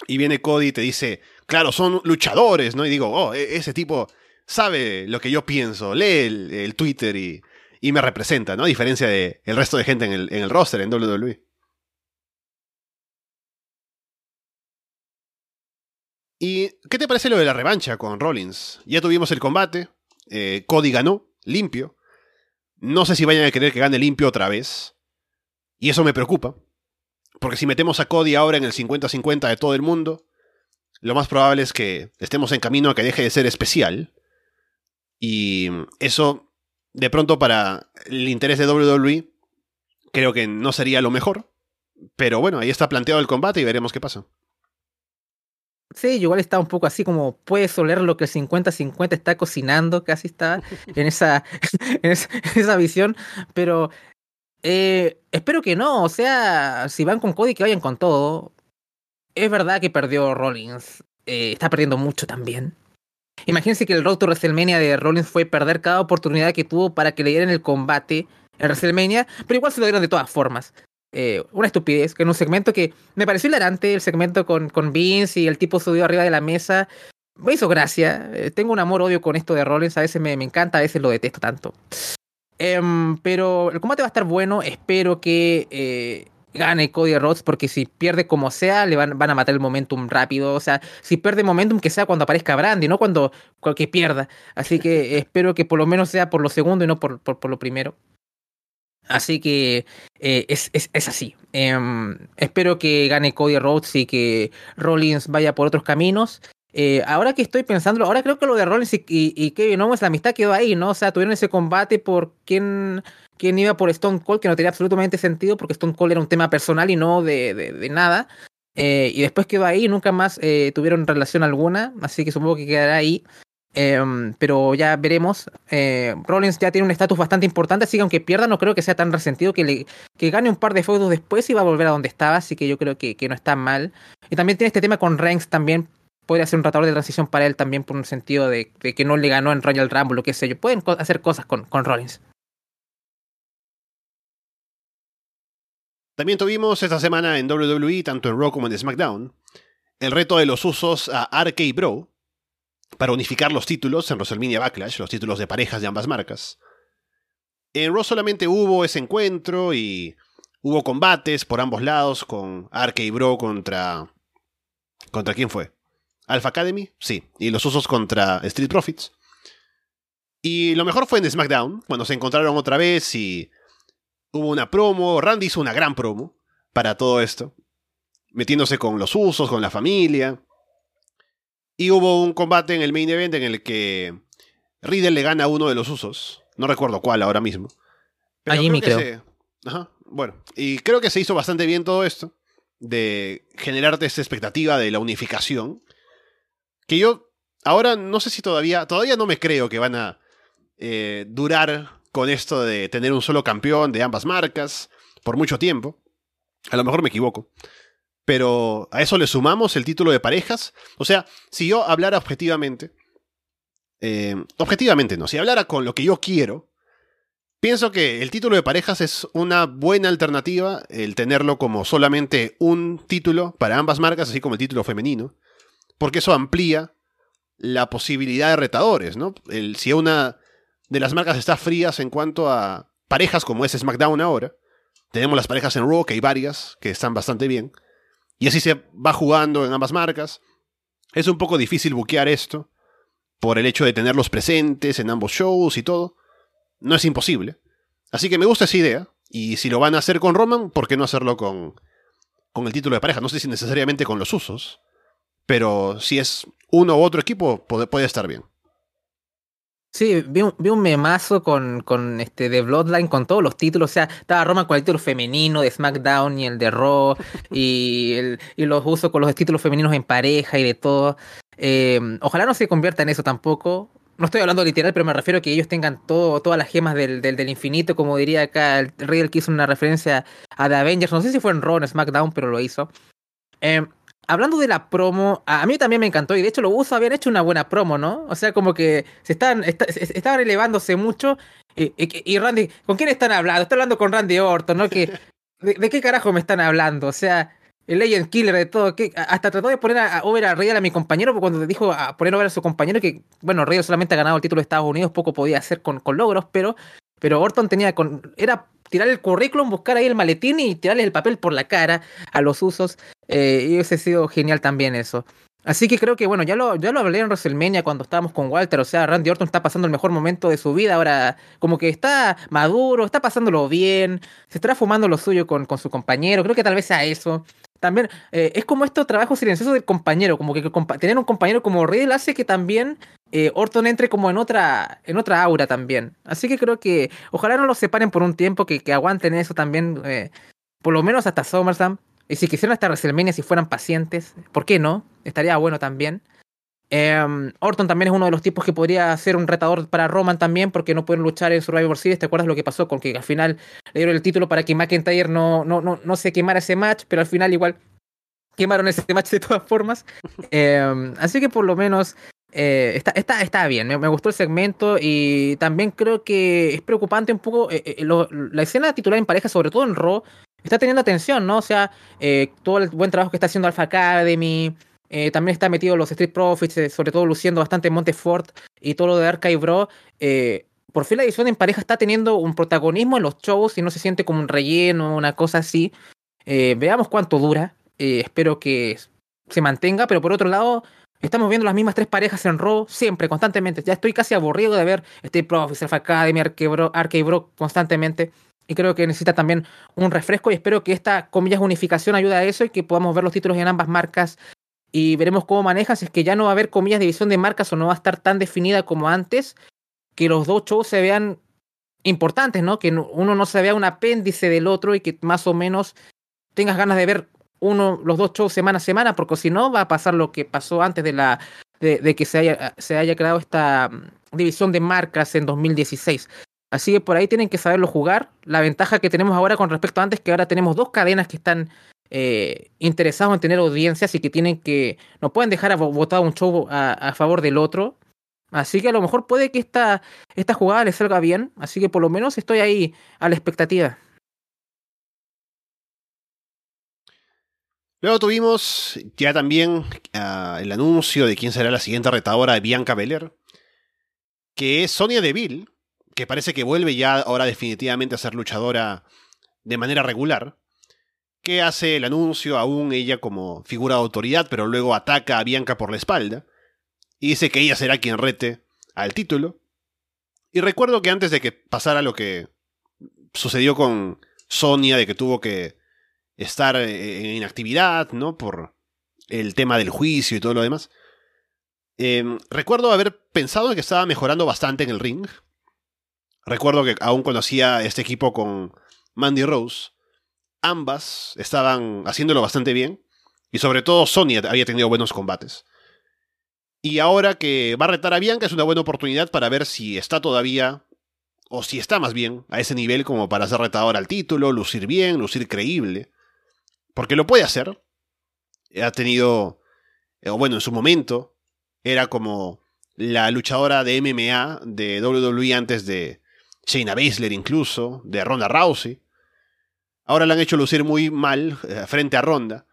Y viene Cody y te dice, claro, son luchadores, ¿no? Y digo, oh, e-, ese tipo sabe lo que yo pienso, lee el, Twitter y, y, me representa, ¿no? A diferencia del el resto de gente en el, en el roster, en WWE. ¿Y qué te parece lo de la revancha con Rollins? Ya tuvimos el combate, eh, Cody ganó, limpio. No sé si vayan a querer que gane limpio otra vez. Y eso me preocupa. Porque si metemos a Cody ahora en el 50-50 de todo el mundo, lo más probable es que estemos en camino a que deje de ser especial. Y eso, de pronto, para el interés de WWE, creo que no sería lo mejor. Pero bueno, ahí está planteado el combate y veremos qué pasa. Sí, igual está un poco así como puedes oler lo que el 50-50 está cocinando, casi está en esa, en esa, visión, pero eh, espero que no, o sea, si van con Cody, que vayan con todo. Es verdad que perdió Rollins, eh, está perdiendo mucho también. Imagínense que el road to WrestleMania de Rollins fue perder cada oportunidad que tuvo para que le dieran el combate en WrestleMania, pero igual se lo dieron de todas formas. Eh, una estupidez, que en un segmento que me pareció hilarante, el segmento con, con Vince y el tipo subió arriba de la mesa. Me hizo gracia. Eh, tengo un amor-odio con esto de Rollins. A veces me, encanta, a veces lo detesto tanto. Em, pero el combate va a estar bueno. Espero que eh, gane Cody Rhodes, porque si pierde como sea, le van, van, a matar el momentum rápido. O sea, si pierde momentum, que sea cuando aparezca Brandy, no cuando que pierda. Así que espero que por lo menos sea por lo segundo y no por, por lo primero. Así que eh, es, es, así. Em, espero que gane Cody Rhodes y que Rollins vaya por otros caminos. Eh, ahora que estoy pensando, ahora creo que lo de Rollins y, y, Kevin Owens, la amistad quedó ahí, ¿no? O sea, tuvieron ese combate por quién, quién iba por Stone Cold, que no tenía absolutamente sentido porque Stone Cold era un tema personal y no de, de, de nada. Eh, y después quedó ahí, nunca más tuvieron relación alguna, así que supongo que quedará ahí. Em, pero ya veremos. Eh, Rollins ya tiene un estatus bastante importante, así que aunque pierda, no creo que sea tan resentido que, le, que gane un par de feudos después y va a volver a donde estaba, así que yo creo que, que no está mal. Y también tiene este tema con Reigns también. Podría ser un tratador de transición para él también por un sentido de, que no le ganó en Royal Rumble, lo que sé yo. Pueden hacer cosas con, con Rollins. También tuvimos esta semana en WWE, tanto en Raw como en SmackDown, el reto de los usos a RK Bro, para unificar los títulos en WrestleMania Backlash, los títulos de parejas de ambas marcas. En Raw solamente hubo ese encuentro y hubo combates por ambos lados con Arke y Bro contra... ¿Contra quién fue? ¿Alpha Academy? Sí. Y los usos contra Street Profits. Y lo mejor fue en SmackDown, cuando se encontraron otra vez y hubo una promo. Randy hizo una gran promo para todo esto. Metiéndose con los usos, con la familia. Y hubo un combate en el main event en el que Riddle le gana a uno de los usos. No recuerdo cuál ahora mismo. a Jimmy, creo. Ajá. Bueno, y creo que se hizo bastante bien todo esto. De generarte esta expectativa de la unificación. Que yo ahora no sé si todavía. Todavía no me creo que van a eh, durar con esto de tener un solo campeón de ambas marcas por mucho tiempo. A lo mejor me equivoco pero a eso le sumamos el título de parejas. O sea, si yo hablara objetivamente, eh, objetivamente no, si hablara con lo que yo quiero, pienso que el título de parejas es una buena alternativa, el tenerlo como solamente un título para ambas marcas, así como el título femenino, porque eso amplía la posibilidad de retadores, ¿no? Si una de las marcas está frías en cuanto a parejas como es SmackDown ahora, tenemos las parejas en Raw, que hay varias que están bastante bien, y así se va jugando en ambas marcas. Es un poco difícil buquear esto, por el hecho de tenerlos presentes en ambos shows y todo. No es imposible. Así que me gusta esa idea, y si lo van a hacer con Roman, ¿por qué no hacerlo con, con el título de pareja. No sé si necesariamente con los usos, pero si es uno u otro equipo, puede, puede estar bien. Sí, vi un, vi un memazo con, con este de Bloodline con todos los títulos. O sea, estaba Roma con el título femenino de SmackDown y el de Raw. y, el, y los usos con los títulos femeninos en pareja y de todo. Eh, ojalá no se convierta en eso tampoco. No estoy hablando literal, pero me refiero a que ellos tengan todo, todas las gemas del, del, del infinito, como diría acá el Riddle que hizo una referencia a The Avengers. No sé si fue en Raw o en SmackDown, pero lo hizo. Eh, hablando de la promo, a mí también me encantó y de hecho los usos habían hecho una buena promo, ¿no? O sea, como que se están, está, se estaban elevándose mucho y, y, y, Randy, ¿con quién están hablando? Estoy hablando con Randy Orton, ¿no? Que, de, de, qué carajo me están hablando? O sea, el Legend Killer de todo, que hasta trató de poner a, a over a Riddle a mi compañero cuando dijo a poner over a su compañero que, bueno, Riddle solamente ha ganado el título de Estados Unidos, poco podía hacer con, con logros, pero, pero Orton tenía, con, era tirar el currículum, buscar ahí el maletín y tirarle el papel por la cara a los usos. Eh, y hubiese sido genial también eso. Así que creo que, bueno, ya lo, ya lo hablé en WrestleMania cuando estábamos con Walter. O sea, Randy Orton está pasando el mejor momento de su vida. Ahora, como que está maduro, está pasándolo bien, se está fumando lo suyo con, con su compañero. Creo que tal vez sea eso. También eh, es como estos trabajos silenciosos del compañero, como que, tener un compañero como Riddle hace que también eh, Orton entre como en otra, en otra aura también. Así que creo que ojalá no los separen por un tiempo, que, que aguanten eso también, eh, por lo menos hasta SummerSlam. Y si quisieran hasta WrestleMania, si fueran pacientes, ¿por qué no? Estaría bueno también. Eh, Orton también es uno de los tipos que podría ser un retador para Roman también, porque no pueden luchar en Survivor Series. ¿Te acuerdas lo que pasó con que al final le dieron el título para que McIntyre no, no, no, no se quemara ese match, pero al final igual quemaron ese match de todas formas? eh, así que por lo menos eh, está, está, está bien, me, me, gustó el segmento y también creo que es preocupante un poco eh, eh, la escena titular en pareja, sobre todo en Raw, está teniendo atención, ¿no? O sea, eh, todo el buen trabajo que está haciendo Alpha Academy. También está metido los Street Profits, sobre todo luciendo bastante Montefort y todo lo de Archive Bro. Eh, por fin la edición en pareja está teniendo un protagonismo en los shows y no se siente como un relleno, una cosa así. veamos cuánto dura. espero que se mantenga, pero por otro lado, estamos viendo las mismas tres parejas en Raw siempre, constantemente. Ya estoy casi aburrido de ver Street Profits, Alpha Academy, Archive Bro, constantemente. Y creo que necesita también un refresco y espero que esta, comillas, unificación ayude a eso y que podamos ver los títulos en ambas marcas y veremos cómo maneja, si es que ya no va a haber comillas división de marcas o no va a estar tan definida como antes, que los dos shows se vean importantes, ¿no? Que uno no se vea un apéndice del otro y que más o menos tengas ganas de ver uno, los dos shows semana a semana, porque si no va a pasar lo que pasó antes de la de, de que se haya, se haya creado esta división de marcas en 2016. Así que por ahí tienen que saberlo jugar. La ventaja que tenemos ahora con respecto a antes es que ahora tenemos dos cadenas que están eh, interesados en tener audiencias y que tienen que no pueden dejar votar un show a, a, favor del otro. Así que a lo mejor puede que esta, esta jugada les salga bien. Así que por lo menos estoy ahí a la expectativa. Luego tuvimos ya también uh, el anuncio de quién será la siguiente retadora de Bianca Belair, que es Sonia Deville, que parece que vuelve ya ahora definitivamente a ser luchadora de manera regular, que hace el anuncio aún ella como figura de autoridad, pero luego ataca a Bianca por la espalda, y dice que ella será quien rete al título. Y recuerdo que antes de que pasara lo que sucedió con Sonia, de que tuvo que estar en inactividad, ¿no? Por el tema del juicio y todo lo demás. Eh, recuerdo haber pensado que estaba mejorando bastante en el ring, Recuerdo que aún conocía este equipo con Mandy Rose. Ambas estaban haciéndolo bastante bien. Y sobre todo Sonia había tenido buenos combates. Y ahora que va a retar a Bianca es una buena oportunidad para ver si está todavía, o si está más bien, a ese nivel como para ser retador al título, lucir bien, lucir creíble. Porque lo puede hacer. Ha tenido, o bueno, en su momento, era como la luchadora de MMA de WWE antes de Shayna Baszler incluso, de Ronda Rousey. Ahora la han hecho lucir muy mal eh, frente a Ronda.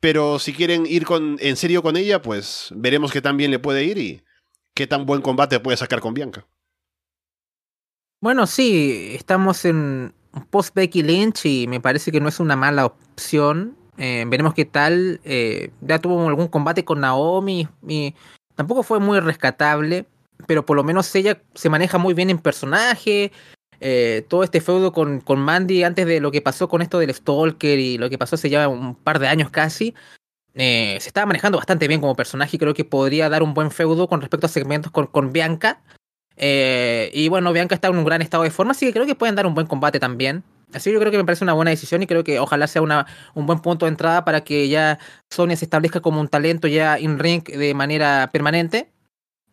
Pero si quieren ir con, en serio con ella, pues veremos qué tan bien le puede ir y qué tan buen combate puede sacar con Bianca. Bueno, sí, estamos en post Becky Lynch y me parece que no es una mala opción. Eh, veremos qué tal. Eh, ya tuvo algún combate con Naomi y tampoco fue muy rescatable pero por lo menos ella se maneja muy bien en personaje. eh, todo este feudo con, con Mandy antes de lo que pasó con esto del Stalker y lo que pasó hace ya un par de años casi. Se estaba manejando bastante bien como personaje y creo que podría dar un buen feudo con respecto a segmentos con, con Bianca. Eh, y bueno, Bianca está en un gran estado de forma, así que creo que pueden dar un buen combate también. Así que yo creo que me parece una buena decisión y creo que ojalá sea una, un buen punto de entrada para que ya Sonya se establezca como un talento ya in ring de manera permanente.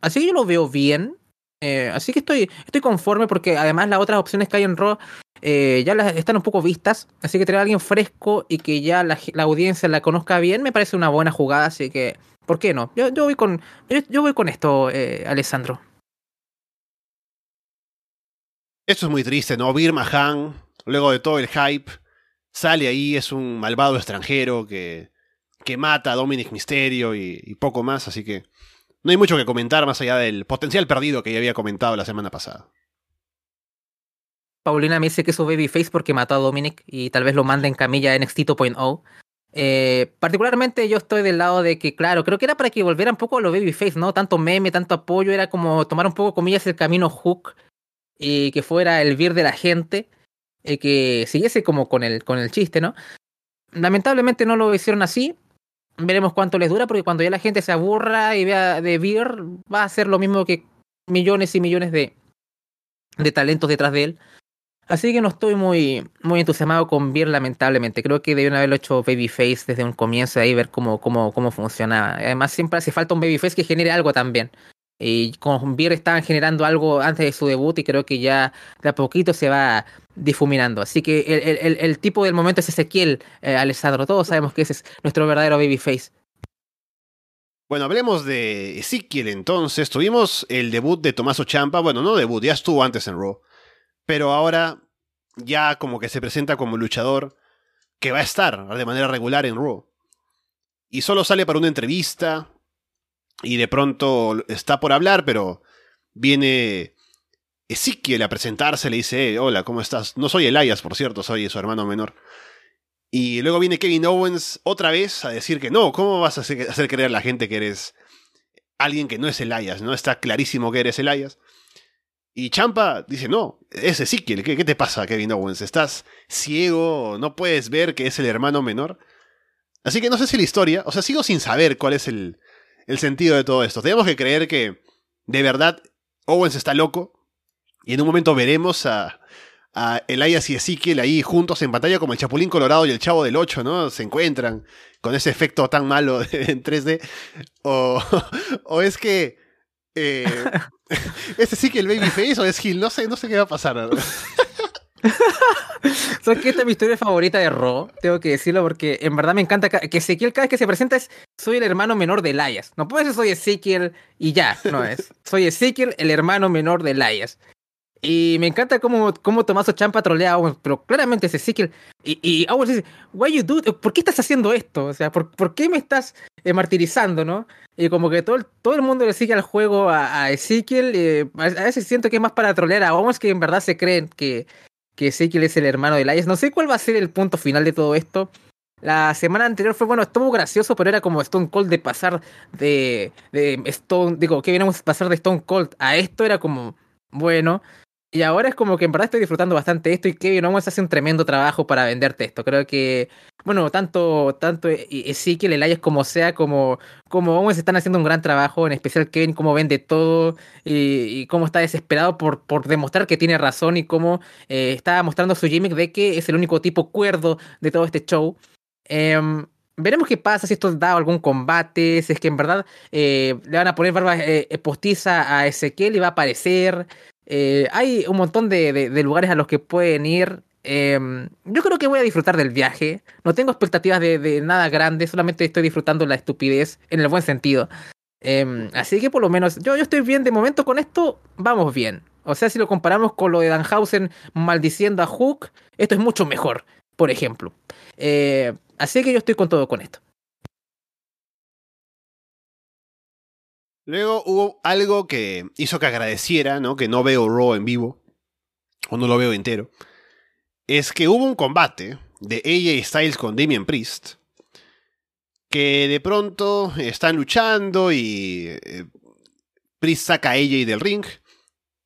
Así que yo lo veo bien. Eh, así que estoy, estoy conforme porque además las otras opciones que hay en Raw eh, ya están un poco vistas. Así que tener a alguien fresco y que ya la, audiencia la conozca bien me parece una buena jugada. Así que, ¿por qué no? Yo, yo voy con yo, yo, voy con esto, eh, Alessandro. Esto es muy triste, ¿no? Bir Mahan, luego de todo el hype, sale ahí, es un malvado extranjero que, que mata a Dominic Mysterio y, poco más, así que no hay mucho que comentar más allá del potencial perdido que ya había comentado la semana pasada. Paulina me dice que es su babyface porque mató a Dominic y tal vez lo manda en camilla en NXT 2.0. Eh, particularmente yo estoy del lado de que, claro, creo que era para que volviera un poco a los babyface, ¿no? Tanto meme, tanto apoyo, era como tomar un poco, comillas, el camino Hook y que fuera el vir de la gente, eh, que siguiese como con el, con el chiste, ¿no? Lamentablemente no lo hicieron así. Veremos cuánto les dura, porque cuando ya la gente se aburra y vea de Vir, va a ser lo mismo que millones y millones de, de talentos detrás de él. Así que no estoy muy, muy entusiasmado con Vir, lamentablemente. Creo que debieron haberlo hecho Babyface desde un comienzo ahí, ver cómo, cómo, cómo funcionaba. Además, siempre hace falta un Babyface que genere algo también. Y con Beer estaban generando algo antes de su debut y creo que ya de a poquito se va difuminando. Así que el, tipo del momento es Ezequiel eh, Alessandro. Todos sabemos que ese es nuestro verdadero babyface. Bueno, hablemos de Ezequiel entonces. Tuvimos el debut de Tomaso Champa. Bueno, no debut, ya estuvo antes en Raw. Pero ahora ya como que se presenta como luchador que va a estar de manera regular en Raw. Y solo sale para una entrevista, y de pronto está por hablar, pero viene Ezequiel a presentarse, le dice, hola, ¿cómo estás? No soy Elias, por cierto, soy su hermano menor. Y luego viene Kevin Owens otra vez a decir que no, ¿cómo vas a hacer, hacer creer a la gente que eres alguien que no es Elias? ¿No? Está clarísimo que eres Elias. Y Champa dice, no, es Ezequiel, ¿qué, ¿qué te pasa, Kevin Owens? ¿Estás ciego? ¿No puedes ver que es el hermano menor? Así que no sé si la historia, o sea, sigo sin saber cuál es el, el sentido de todo esto. Tenemos que creer que de verdad Owens está loco y en un momento veremos a, a Elias y Ezekiel ahí juntos en pantalla como el Chapulín Colorado y el Chavo del 8, ¿no? Se encuentran con ese efecto tan malo en 3D. O, o es que... Eh, ¿Es Ezekiel Babyface o es Gil? No sé, no sé qué va a pasar. ¿Sabes que esta es mi historia favorita de Ro? Tengo que decirlo porque en verdad me encanta que Ezequiel cada vez que se presenta es soy el hermano menor de Elias. No puede ser soy Ezequiel y ya, no es. Soy Ezequiel, el hermano menor de Elias. Y me encanta cómo, cómo Tomaso Champa trolea a Owens, pero claramente es Ezequiel. Y, y Owens dice, Why you ¿por qué estás haciendo esto? O sea, ¿por, ¿por qué me estás eh, martirizando, no? Y como que todo el, todo el mundo le sigue al juego a, a Ezequiel. Eh, a veces siento que es más para trolear a Owens que en verdad se creen que, que Ezequiel es el hermano de Elias. No sé cuál va a ser el punto final de todo esto. La semana anterior fue, bueno, estuvo gracioso, pero era como Stone Cold de pasar de, de Stone, digo, que viene a pasar de Stone Cold a esto, era como, bueno. Y ahora es como que en verdad estoy disfrutando bastante esto y Kevin Owens hace un tremendo trabajo para venderte esto. Creo que, bueno, tanto, tanto Ezequiel, Elias como sea, como, como Owens están haciendo un gran trabajo, en especial Kevin, cómo vende todo y, cómo está desesperado por, por demostrar que tiene razón y cómo eh, está mostrando su gimmick de que es el único tipo cuerdo de todo este show. Eh, veremos qué pasa, si esto da algún combate, si es que en verdad eh, le van a poner barba eh, postiza a Ezequiel y va a aparecer. Eh, hay un montón de, de, lugares a los que pueden ir. yo creo que voy a disfrutar del viaje. No tengo expectativas de, de nada grande, solamente estoy disfrutando la estupidez en el buen sentido. así que por lo menos yo, yo estoy bien de momento con esto, vamos bien. O sea, si lo comparamos con lo de Danhausen maldiciendo a Hook, esto es mucho mejor, por ejemplo. Eh, así que yo estoy con todo con esto. Luego hubo algo que hizo que agradeciera, ¿no? Que no veo Raw en vivo, o no lo veo entero. Es que hubo un combate de AJ Styles con Damian Priest, que de pronto están luchando y eh, Priest saca a AJ del ring,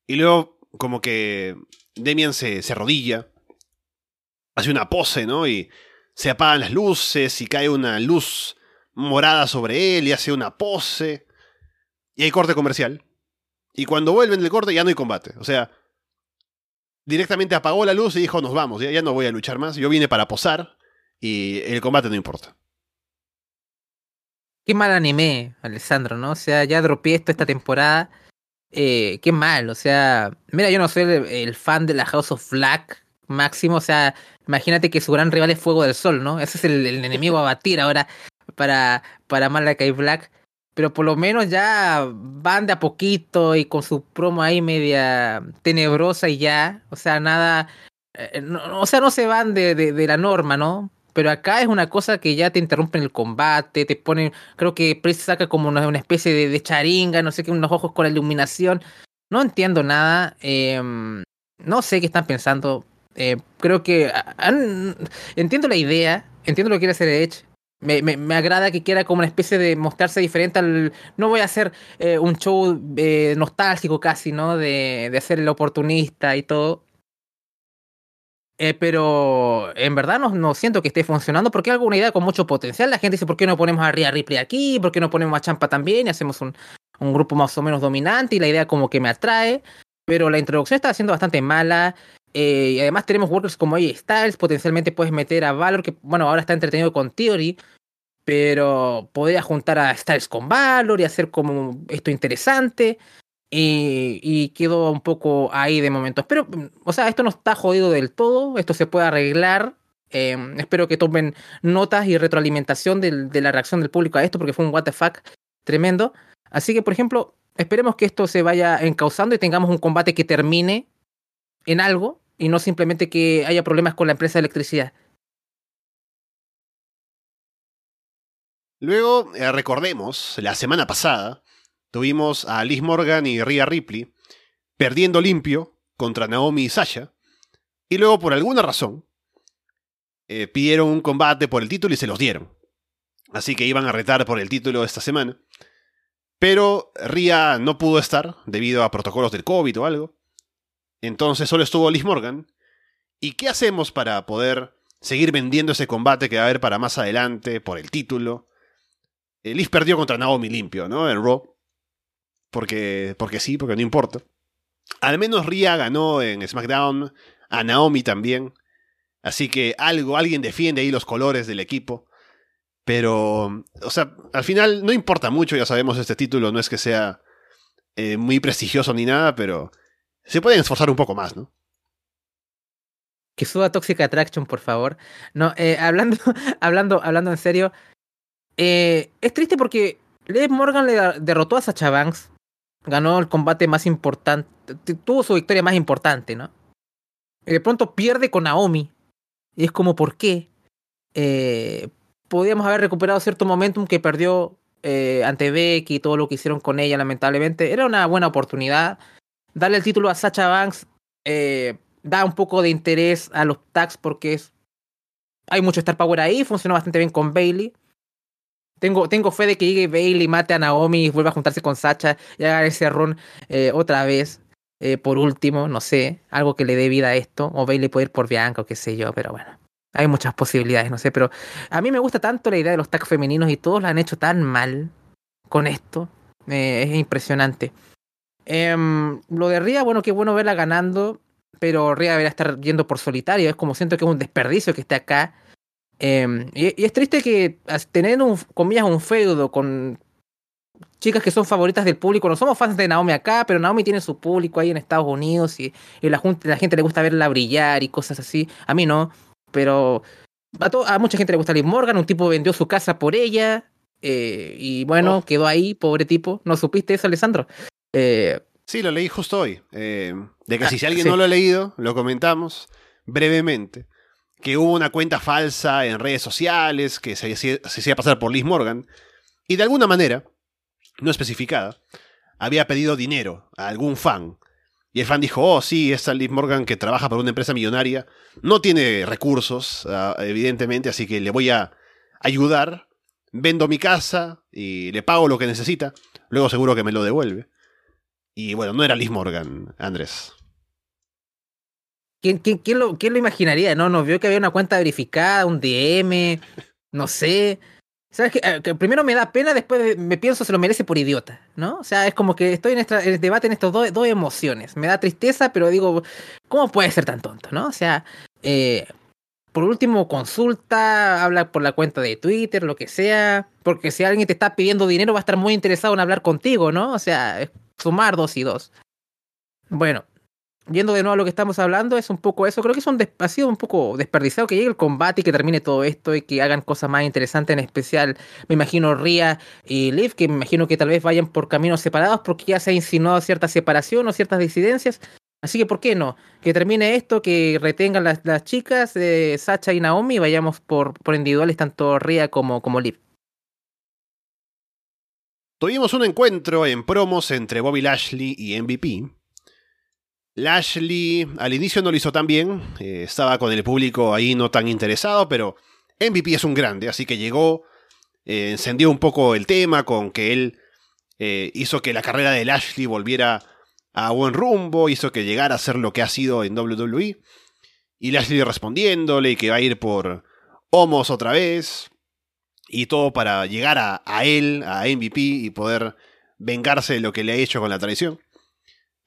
y luego como que Demian se, se arrodilla, hace una pose, ¿no? Y se apagan las luces y cae una luz morada sobre él y hace una pose. Y hay corte comercial. Y cuando vuelven del corte ya no hay combate. O sea, directamente apagó la luz y dijo, nos vamos, ya, no voy a luchar más. Yo vine para posar y el combate no importa. Qué mal anime, Alessandro, ¿no? O sea, ya dropeé esto esta temporada. Eh, qué mal, o sea, mira, yo no soy el, fan de la House of Black máximo, o sea, imagínate que su gran rival es Fuego del Sol, ¿no? Ese es el, el enemigo a batir ahora para, para Malakai Black. Pero por lo menos ya van de a poquito y con su promo ahí media tenebrosa y ya. O sea, nada. eh, no- o sea, no se van de, de, la norma, ¿no? Pero acá es una cosa que ya te interrumpen el combate, te ponen. Creo que Priest saca como una, especie de, de charinga, no sé qué, unos ojos con la iluminación. No entiendo nada. eh, no sé qué están pensando. Eh, creo que entiendo la idea, entiendo lo que quiere hacer Edge. Me, me, me agrada que quiera como una especie de mostrarse diferente al... No voy a hacer eh, un show eh, nostálgico casi, ¿no? De, de hacer el oportunista y todo. Eh, pero en verdad no, no siento que esté funcionando porque es alguna idea con mucho potencial. La gente dice, ¿por qué no ponemos a Rhea Ripley aquí? ¿Por qué no ponemos a Champa también? Y hacemos un, un grupo más o menos dominante y la idea como que me atrae. Pero la introducción está siendo bastante mala. Eh, y además tenemos workers como AJ Styles, potencialmente puedes meter a Valor, que bueno, ahora está entretenido con Theory, pero podría juntar a Styles con Valor y hacer como esto interesante. Y, quedó un poco ahí de momento. Pero, o sea, esto no está jodido del todo, esto se puede arreglar. Eh, espero que tomen notas y retroalimentación del- de la reacción del público a esto, porque fue un what tremendo. Así que, por ejemplo, esperemos que esto se vaya encauzando y tengamos un combate que termine en algo y no simplemente que haya problemas con la empresa de electricidad. Luego, eh, recordemos, la semana pasada tuvimos a Liz Morgan y Rhea Ripley perdiendo limpio contra Naomi y Sasha. Y luego, por alguna razón, eh, pidieron un combate por el título y se los dieron. Así que iban a retar por el título esta semana. Pero Rhea no pudo estar debido a protocolos del COVID o algo. Entonces solo estuvo Liz Morgan. ¿Y qué hacemos para poder seguir vendiendo ese combate que va a haber para más adelante por el título? Eh, Liz perdió contra Naomi limpio, ¿no? En Raw. Porque, porque sí, porque no importa. Al menos Rhea ganó en SmackDown, a Naomi también. Así que algo, alguien defiende ahí los colores del equipo. Pero, o sea, al final no importa mucho, ya sabemos, este título no es que sea eh, muy prestigioso ni nada, pero se pueden esforzar un poco más, ¿no? Que suba Toxic Attraction, por favor. No, eh, hablando, hablando, hablando en serio. eh, es triste porque Liv Morgan le derrotó a Sacha Banks. Ganó el combate más importante. Tuvo su victoria más importante, ¿no? Y de pronto pierde con Naomi. Y es como, ¿por qué? Eh, podíamos haber recuperado cierto momentum que perdió eh, ante Becky y todo lo que hicieron con ella, lamentablemente. Era una buena oportunidad. Darle el título a Sacha Banks eh, da un poco de interés a los tags porque es, hay mucho Star Power ahí. Funcionó bastante bien con Bailey. Tengo, tengo fe de que llegue Bailey, mate a Naomi y vuelva a juntarse con Sacha y haga ese run eh, otra vez. Eh, por último, no sé, algo que le dé vida a esto. O Bailey puede ir por Bianca o qué sé yo, pero bueno. Hay muchas posibilidades, no sé, pero a mí me gusta tanto la idea de los tags femeninos y todos la han hecho tan mal con esto. Es impresionante. Em, lo de Ria, bueno, qué bueno verla ganando, pero Ria debería estar yendo por solitario. Es como siento que es un desperdicio que esté acá. Em, y, y es triste que tener un, comillas, un feudo con chicas que son favoritas del público. No somos fans de Naomi acá, pero Naomi tiene su público ahí en Estados Unidos y, y la, gente le gusta verla brillar y cosas así. A mí no, pero a, to- a mucha gente le gusta Liv Morgan. Un tipo vendió su casa por ella eh, y bueno, Oh. quedó ahí, pobre tipo. ¿No supiste eso, Alessandro? Eh, Sí, lo leí justo hoy. eh, de que Ah, si, alguien sí. no lo ha leído, lo comentamos brevemente. Que hubo una cuenta falsa en redes sociales que se, hacía- se hacía pasar por Liz Morgan. Y de alguna manera, no especificada, había pedido dinero a algún fan. Y el fan dijo, oh, sí, esta Liz Morgan que trabaja para una empresa millonaria no tiene recursos, ah, evidentemente, así que le voy a ayudar. Vendo mi casa y le pago lo que necesita. Luego seguro que me lo devuelve. Y bueno, no era Liz Morgan, Andrés. ¿quién, quién, quién, lo, ¿quién lo imaginaría? No, nos vio que había una cuenta verificada, un DM, no sé. ¿Sabes qué? Eh, que primero me da pena, después me pienso se lo merece por idiota, ¿no? O sea, es como que estoy en, esta, en el debate en estas dos, dos emociones. Me da tristeza, pero digo, ¿cómo puede ser tan tonto, no? O sea, eh, por último, consulta, habla por la cuenta de Twitter, lo que sea, porque si alguien te está pidiendo dinero va a estar muy interesado en hablar contigo, ¿no? O sea, sumar dos y dos. Bueno, yendo de nuevo a lo que estamos hablando, es un poco eso. Creo que es un ha sido un poco desperdiciado que llegue el combate y que termine todo esto y que hagan cosas más interesantes, en especial, me imagino, Ria y Liv, que me imagino que tal vez vayan por caminos separados porque ya se ha insinuado cierta separación o ciertas disidencias. Así que, ¿por qué no? Que termine esto, que retengan las, las chicas, de Sacha y Naomi, y vayamos por, por individuales, tanto Ria como, como Liv. Tuvimos un encuentro en promos entre Bobby Lashley y MVP, Lashley al inicio no lo hizo tan bien, eh, estaba con el público ahí no tan interesado, pero MVP es un grande, así que llegó, eh, encendió un poco el tema con que él eh, hizo que la carrera de Lashley volviera a buen rumbo, hizo que llegara a ser lo que ha sido en WWE, y Lashley respondiéndole que va a ir por Homos otra vez, y todo para llegar a, a él, a MVP, y poder vengarse de lo que le ha hecho con la traición.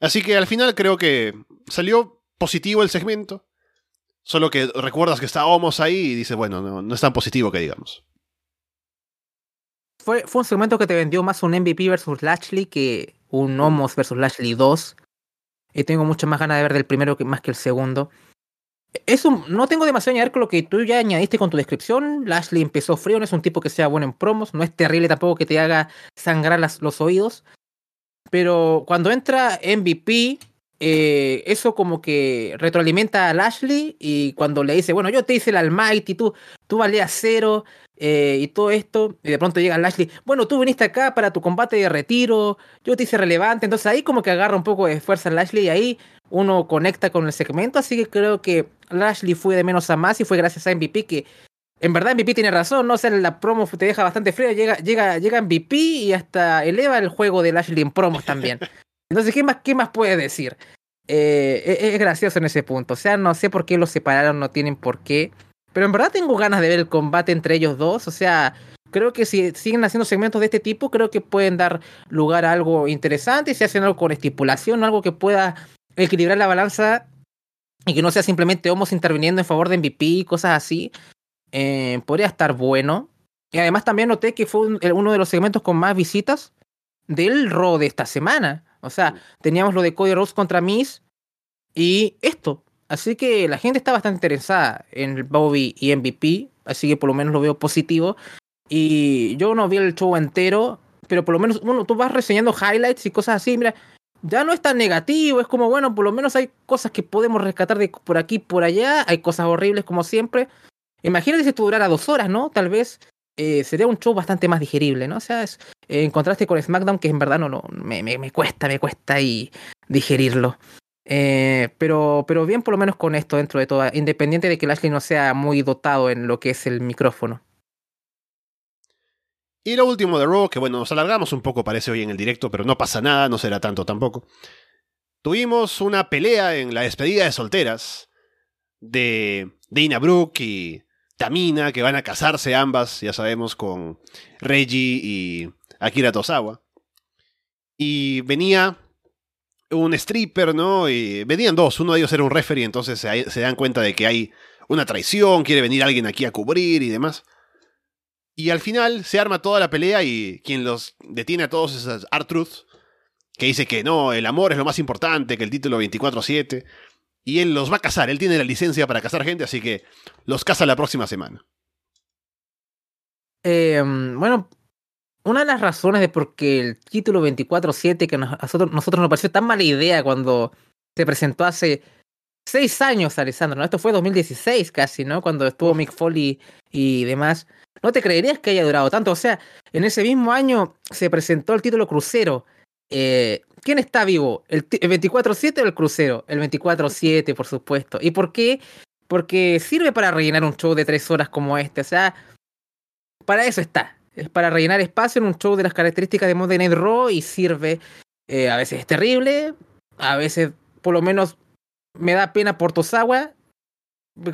Así que al final creo que salió positivo el segmento. Solo que recuerdas que está Homos ahí y dices, bueno, no, es tan positivo que digamos. Fue, fue un segmento que te vendió más un MVP versus Lashley que un Homos versus Lashley 2. Y tengo muchas más ganas de ver del primero que, más que el segundo. Eso, no tengo demasiado añadir con lo que tú ya añadiste con tu descripción. Lashley empezó frío, no es un tipo que sea bueno en promos, no es terrible tampoco que te haga sangrar las, los oídos. Pero cuando entra MVP, eh, eso como que retroalimenta a Lashley y cuando le dice, bueno, yo te hice el Almighty, tú, tú valías cero eh, y todo esto, y de pronto llega Lashley, bueno, tú viniste acá para tu combate de retiro, yo te hice relevante, entonces ahí como que agarra un poco de fuerza Lashley y ahí uno conecta con el segmento, así que creo que Lashley fue de menos a más y fue gracias a MVP que en verdad MVP tiene razón, ¿no? O sea, la promo te deja bastante frío, llega, llega, llega MVP y hasta eleva el juego de Lashley en promos también. Entonces, ¿qué más, qué más puede decir? Eh, e, es, gracioso en ese punto. O sea, no sé por qué los separaron, no tienen por qué. Pero en verdad tengo ganas de ver el combate entre ellos dos. O sea, creo que si siguen haciendo segmentos de este tipo, creo que pueden dar lugar a algo interesante. Y si hacen algo con estipulación, algo que pueda equilibrar la balanza y que no sea simplemente homos interviniendo en favor de MVP y cosas así. Eh, podría estar bueno. Y además también noté que fue uno de los segmentos con más visitas del Raw de esta semana. O sea, teníamos lo de Cody Rhodes contra Miz y esto. Así que la gente está bastante interesada en Bobby y MVP, así que por lo menos lo veo positivo. Y yo no vi el show entero, pero por lo menos, bueno, tú vas reseñando highlights y cosas así, mira, ya no es tan negativo, es como, bueno, por lo menos hay cosas que podemos rescatar de por aquí, por allá, hay cosas horribles como siempre, Imagínate si esto durara dos horas, ¿no? Tal vez eh, sería un show bastante más digerible, ¿no? O sea, es, eh, en contraste con SmackDown, que en verdad no, no me, me, cuesta, me cuesta y digerirlo. Eh, pero, pero bien por lo menos con esto dentro de todo, independiente de que Lashley no sea muy dotado en lo que es el micrófono. Y lo último de Raw, que bueno, nos alargamos un poco, parece hoy en el directo, pero no pasa nada, no será tanto tampoco. Tuvimos una pelea en la despedida de solteras de Dana Brooke y Tamina, que van a casarse ambas, ya sabemos, con Reggie y Akira Tosawa. Y venía un stripper, ¿no? Y venían dos, uno de ellos era un referee, entonces se, dan cuenta de que hay una traición, quiere venir alguien aquí a cubrir y demás. Y al final se arma toda la pelea y quien los detiene a todos es R-Truth, que dice que no, el amor es lo más importante, que el título 24-7. Y él los va a casar, él tiene la licencia para casar gente, así que los casa la próxima semana. Em, bueno, una de las razones de por qué el título 24-7 que nosotros, nosotros nos pareció tan mala idea cuando se presentó hace seis años, Alessandro, ¿no? Esto fue 2016 casi, ¿no? Cuando estuvo Mick Foley y demás. No te creerías que haya durado tanto. O sea, en ese mismo año se presentó el título crucero. Eh, ¿Quién está vivo? ¿El, 24-7 o el crucero? El 24-7, por supuesto. ¿Y por qué? Porque sirve para rellenar un show de tres horas como este. O sea, para eso está. Es para rellenar espacio en un show de las características de Monday Night Raw y sirve. Eh, a veces es terrible, a veces por lo menos me da pena por Tosawa,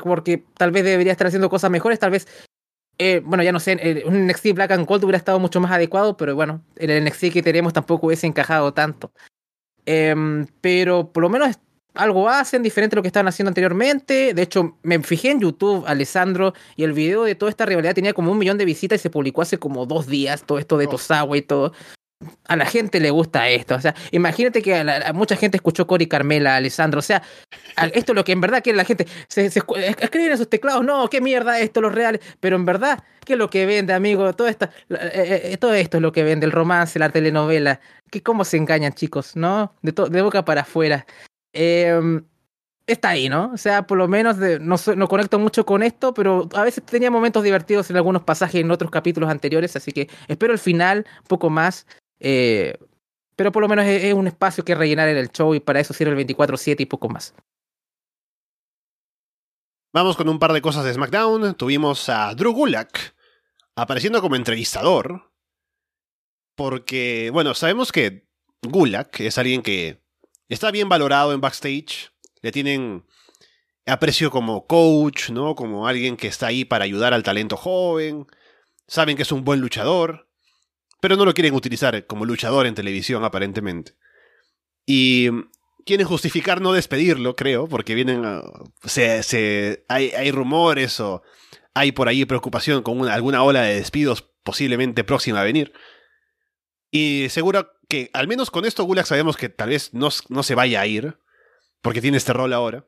porque tal vez debería estar haciendo cosas mejores, tal vez, eh, bueno, ya no sé, eh, un NXT Black and Gold hubiera estado mucho más adecuado, pero bueno, el NXT que tenemos tampoco hubiese encajado tanto. Em, pero por lo menos algo hacen diferente a lo que estaban haciendo anteriormente. De hecho, me fijé en YouTube, Alessandro, y el video de toda esta rivalidad tenía como un millón de visitas y se publicó hace como dos días, todo esto de oh. Tosawa y todo a la gente le gusta esto. O sea, imagínate que a, mucha gente escuchó Cory Carmela, Alessandro. O sea, esto es lo que en verdad quiere la gente. Se, escriben esos teclados, no, qué mierda esto, los reales. Pero en verdad, ¿qué es lo que vende, amigo? Todo esto, eh, eh, todo esto es lo que vende, el romance, la telenovela. Que cómo se engañan, chicos, ¿no? De, de boca para afuera. Em, está ahí, ¿no? O sea, por lo menos no, no, conecto mucho con esto, pero a veces tenía momentos divertidos en algunos pasajes en otros capítulos anteriores, así que espero el final, un poco más. Eh, pero por lo menos es, un espacio que rellenar en el show y para eso sirve el 24-7 y poco más. Vamos con un par de cosas de SmackDown. Tuvimos a Drew Gulak apareciendo como entrevistador. Porque, bueno, sabemos que Gulak es alguien que está bien valorado en backstage. Le tienen aprecio como coach, ¿no? Como alguien que está ahí para ayudar al talento joven. Saben que es un buen luchador pero no lo quieren utilizar como luchador en televisión aparentemente. Y quieren justificar no despedirlo, creo, porque vienen... se, hay, rumores o hay por ahí preocupación con alguna ola de despidos posiblemente próxima a venir. Y seguro que, al menos con esto, Gulak sabemos que tal vez no, no se vaya a ir, porque tiene este rol ahora.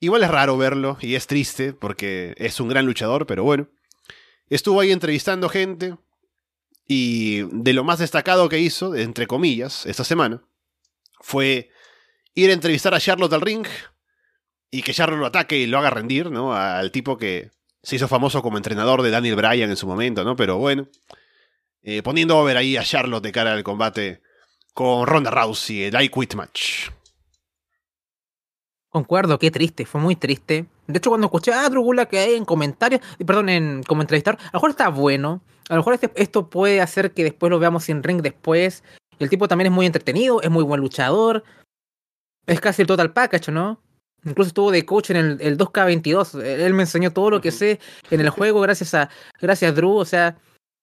Igual es raro verlo y es triste porque es un gran luchador, pero bueno. Estuvo ahí entrevistando gente, y de lo más destacado que hizo, entre comillas, esta semana, fue ir a entrevistar a Charlotte al ring y que Charlotte lo ataque y lo haga rendir, ¿no? Al tipo que se hizo famoso como entrenador de Daniel Bryan en su momento, ¿no? Pero bueno, eh, poniendo over ahí a Charlotte de cara al combate con Ronda Rousey, el I Quit Match. Concuerdo, qué triste, fue muy triste. De hecho, cuando escuché a Drugula que hay en comentarios, perdón, en, como entrevistar, a lo mejor está bueno. A lo mejor este, esto puede hacer que después lo veamos sin ring después. El tipo también es muy entretenido, es muy buen luchador. Es casi el total package, ¿no? Incluso estuvo de coach en el, 2K22. Él me enseñó todo lo que sé en el juego gracias a, gracias a Drew. O sea,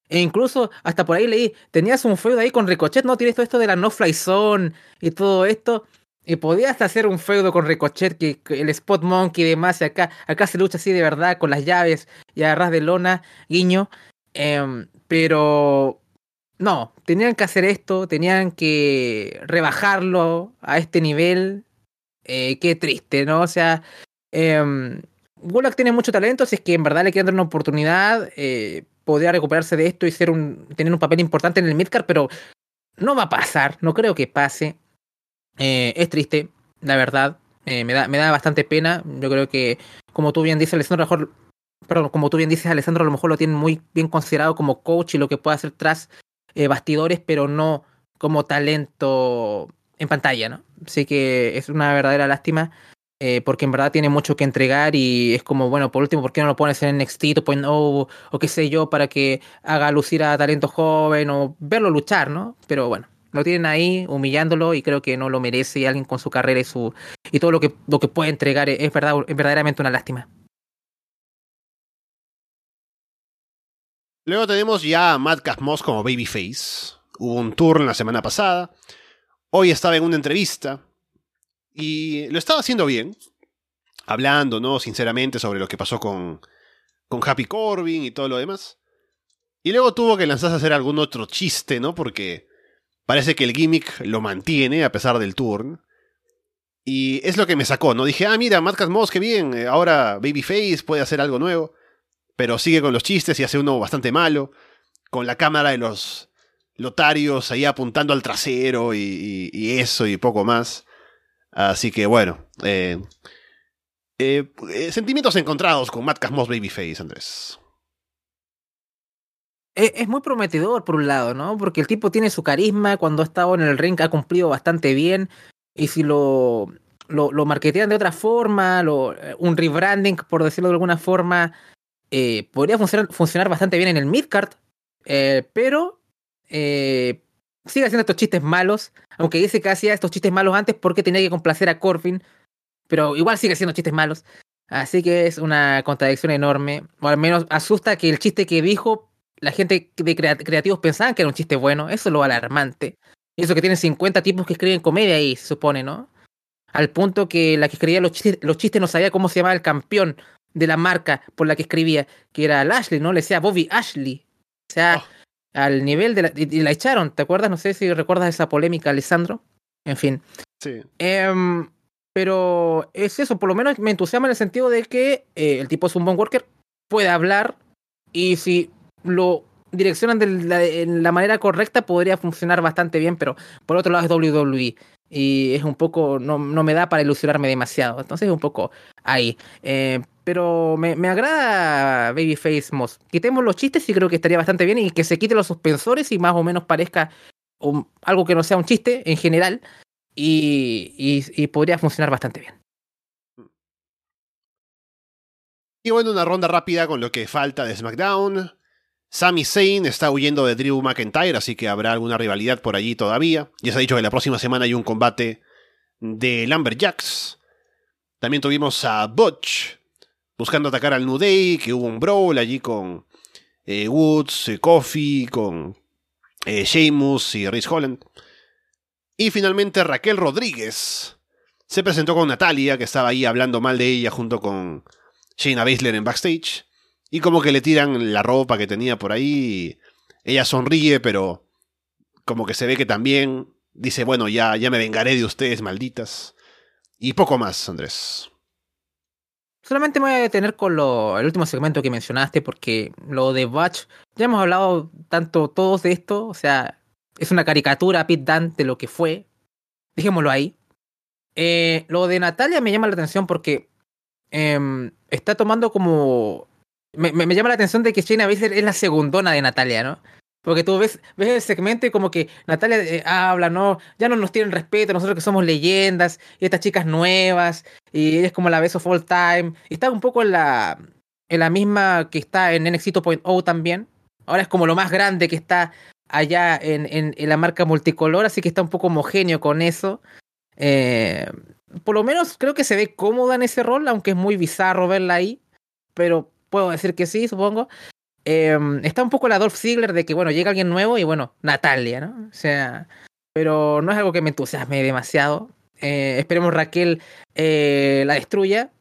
e incluso hasta por ahí leí, tenías un feudo ahí con Ricochet, ¿no? Tienes todo esto de la no fly zone y todo esto. Y podía hasta hacer un feudo con Ricochet, que, el Spot Monkey y demás, y acá, acá se lucha así de verdad con las llaves y agarras de lona, guiño. Em, pero no, tenían que hacer esto, tenían que rebajarlo a este nivel. Eh, qué triste, ¿no? O sea, eh, tiene mucho talento, si es que en verdad le quieren dar una oportunidad, eh, podría recuperarse de esto y ser un, tener un papel importante en el midcard, pero no va a pasar, no creo que pase. Eh, es triste, la verdad. Eh, me, da, me da bastante pena. Yo creo que, como tú bien dices, Alessandro, a lo mejor, perdón, como tú bien dices, Alessandro a lo mejor lo tiene muy bien considerado como coach y lo que puede hacer tras eh, bastidores, pero no como talento en pantalla, ¿no? Así que es una verdadera lástima. porque en verdad tiene mucho que entregar y es como, bueno, por último, ¿por qué no lo pones en NXT o, o qué sé yo para que haga lucir a talento joven o verlo luchar, ¿no? Pero bueno, lo tienen ahí humillándolo y creo que no lo merece alguien con su carrera y su y todo lo que lo que puede entregar es verdad es verdaderamente una lástima. Luego tenemos ya a Matt Casmos como Babyface. Hubo un tour la semana pasada. Hoy estaba en una entrevista y lo estaba haciendo bien, hablando, ¿no? Sinceramente sobre lo que pasó con con Happy Corbin y todo lo demás. Y luego tuvo que lanzarse a hacer algún otro chiste, ¿no? Porque Parece que el gimmick lo mantiene a pesar del turn. Y es lo que me sacó, ¿no? Dije, ah, mira, Matt Moss, qué bien, eh, ahora Babyface puede hacer algo nuevo. Pero sigue con los chistes y hace uno bastante malo. Con la cámara de los lotarios ahí apuntando al trasero y, eso y poco más. Así que bueno, eh, eh, sentimientos encontrados con Matt Moss Babyface, Andrés. Es, muy prometedor por un lado, ¿no? Porque el tipo tiene su carisma, cuando ha estado en el ring ha cumplido bastante bien, y si lo, lo, marketean de otra forma, eh, un rebranding, por decirlo de alguna forma, eh, podría funcionar, funcionar bastante bien en el midcard, eh, pero sigue haciendo estos chistes malos, aunque dice que hacía estos chistes malos antes porque tenía que complacer a Corbin, pero igual sigue haciendo chistes malos. Así que es una contradicción enorme, o al menos asusta que el chiste que dijo, la gente de creativos pensaban que era un chiste bueno, eso es lo alarmante. Y eso que tienen 50 tipos que escriben comedia ahí, se supone, ¿no? Al punto que la que escribía los chistes, los chistes no sabía cómo se llamaba el campeón de la marca por la que escribía, que era Ashley, ¿no? Le decía Bobby Ashley. O sea, oh al nivel de la, y, la echaron, ¿te acuerdas? No sé si recuerdas esa polémica, Alessandro. En fin. Sí. Em, pero es eso, por lo menos me entusiasma en el sentido de que eh, el tipo es un buen worker, puede hablar y si lo direccionan de la, la, manera correcta podría funcionar bastante bien, pero por otro lado es WWE y es un poco, no, no me da para ilusionarme demasiado, entonces es un poco ahí. Eh, pero me, me, agrada Babyface Moss. Quitemos los chistes y creo que estaría bastante bien y que se quite los suspensores y más o menos parezca algo que no sea un chiste en general y, y, podría funcionar bastante bien. Y bueno, una ronda rápida con lo que falta de SmackDown. Sami Zayn está huyendo de Drew McIntyre, así que habrá alguna rivalidad por allí todavía. Ya se ha dicho que la próxima semana hay un combate de Lumberjacks. También tuvimos a Butch buscando atacar al New Day, que hubo un brawl allí con eh, Woods, eh, Kofi, con eh, Sheamus y Rhys Holland. Y finalmente Raquel Rodríguez se presentó con Natalia, que estaba ahí hablando mal de ella junto con Shayna Baszler en backstage. Y como que le tiran la ropa que tenía por ahí. ella sonríe, pero como que se ve que también dice, bueno, ya, ya me vengaré de ustedes, malditas. Y poco más, Andrés. Solamente me voy a detener con lo, el último segmento que mencionaste, porque lo de Batch, ya hemos hablado tanto todos de esto, o sea, es una caricatura Pete Dan de lo que fue. Dejémoslo ahí. Eh, lo de Natalia me llama la atención porque em, está tomando como. Me, llama la atención de que Shayna Baszler es la segundona de Natalia, ¿no? Porque tú ves, ves el segmento y como que Natalia eh, habla, ¿no? Ya no nos tienen respeto, nosotros que somos leyendas, y estas chicas nuevas, y ella es como la best of all time. Está un poco en la, en la misma que está en NXT 2.0 también. Ahora es como lo más grande que está allá en, en, la marca multicolor, así que está un poco homogéneo con eso. Eh, por lo menos creo que se ve cómoda en ese rol, aunque es muy bizarro verla ahí. Pero puedo decir que sí, supongo. Em, está un poco la Dolph Ziggler de que, bueno, llega alguien nuevo y, bueno, Natalia, ¿no? O sea, pero no es algo que me entusiasme demasiado. Eh, esperemos Raquel eh, la destruya.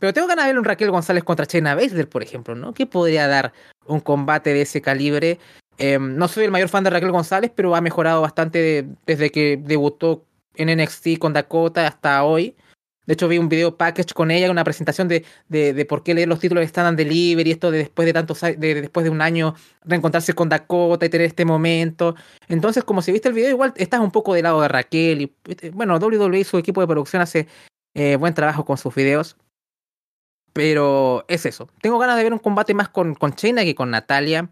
Pero tengo ganas de ver un Raquel González contra Chena Baszler, por ejemplo, ¿no? ¿Qué podría dar un combate de ese calibre? Em, no soy el mayor fan de Raquel González, pero ha mejorado bastante desde que debutó en NXT con Dakota hasta hoy. De hecho, vi un video package con ella, una presentación de, de, por qué leer los títulos de Stand and Deliver y esto de después de tantos de, después de un año reencontrarse con Dakota y tener este momento. Entonces, como si viste el video, igual estás un poco del lado de Raquel. Y, bueno, WWE, su equipo de producción, hace eh, buen trabajo con sus videos. Pero es eso. Tengo ganas de ver un combate más con, con Shayna que con Natalia.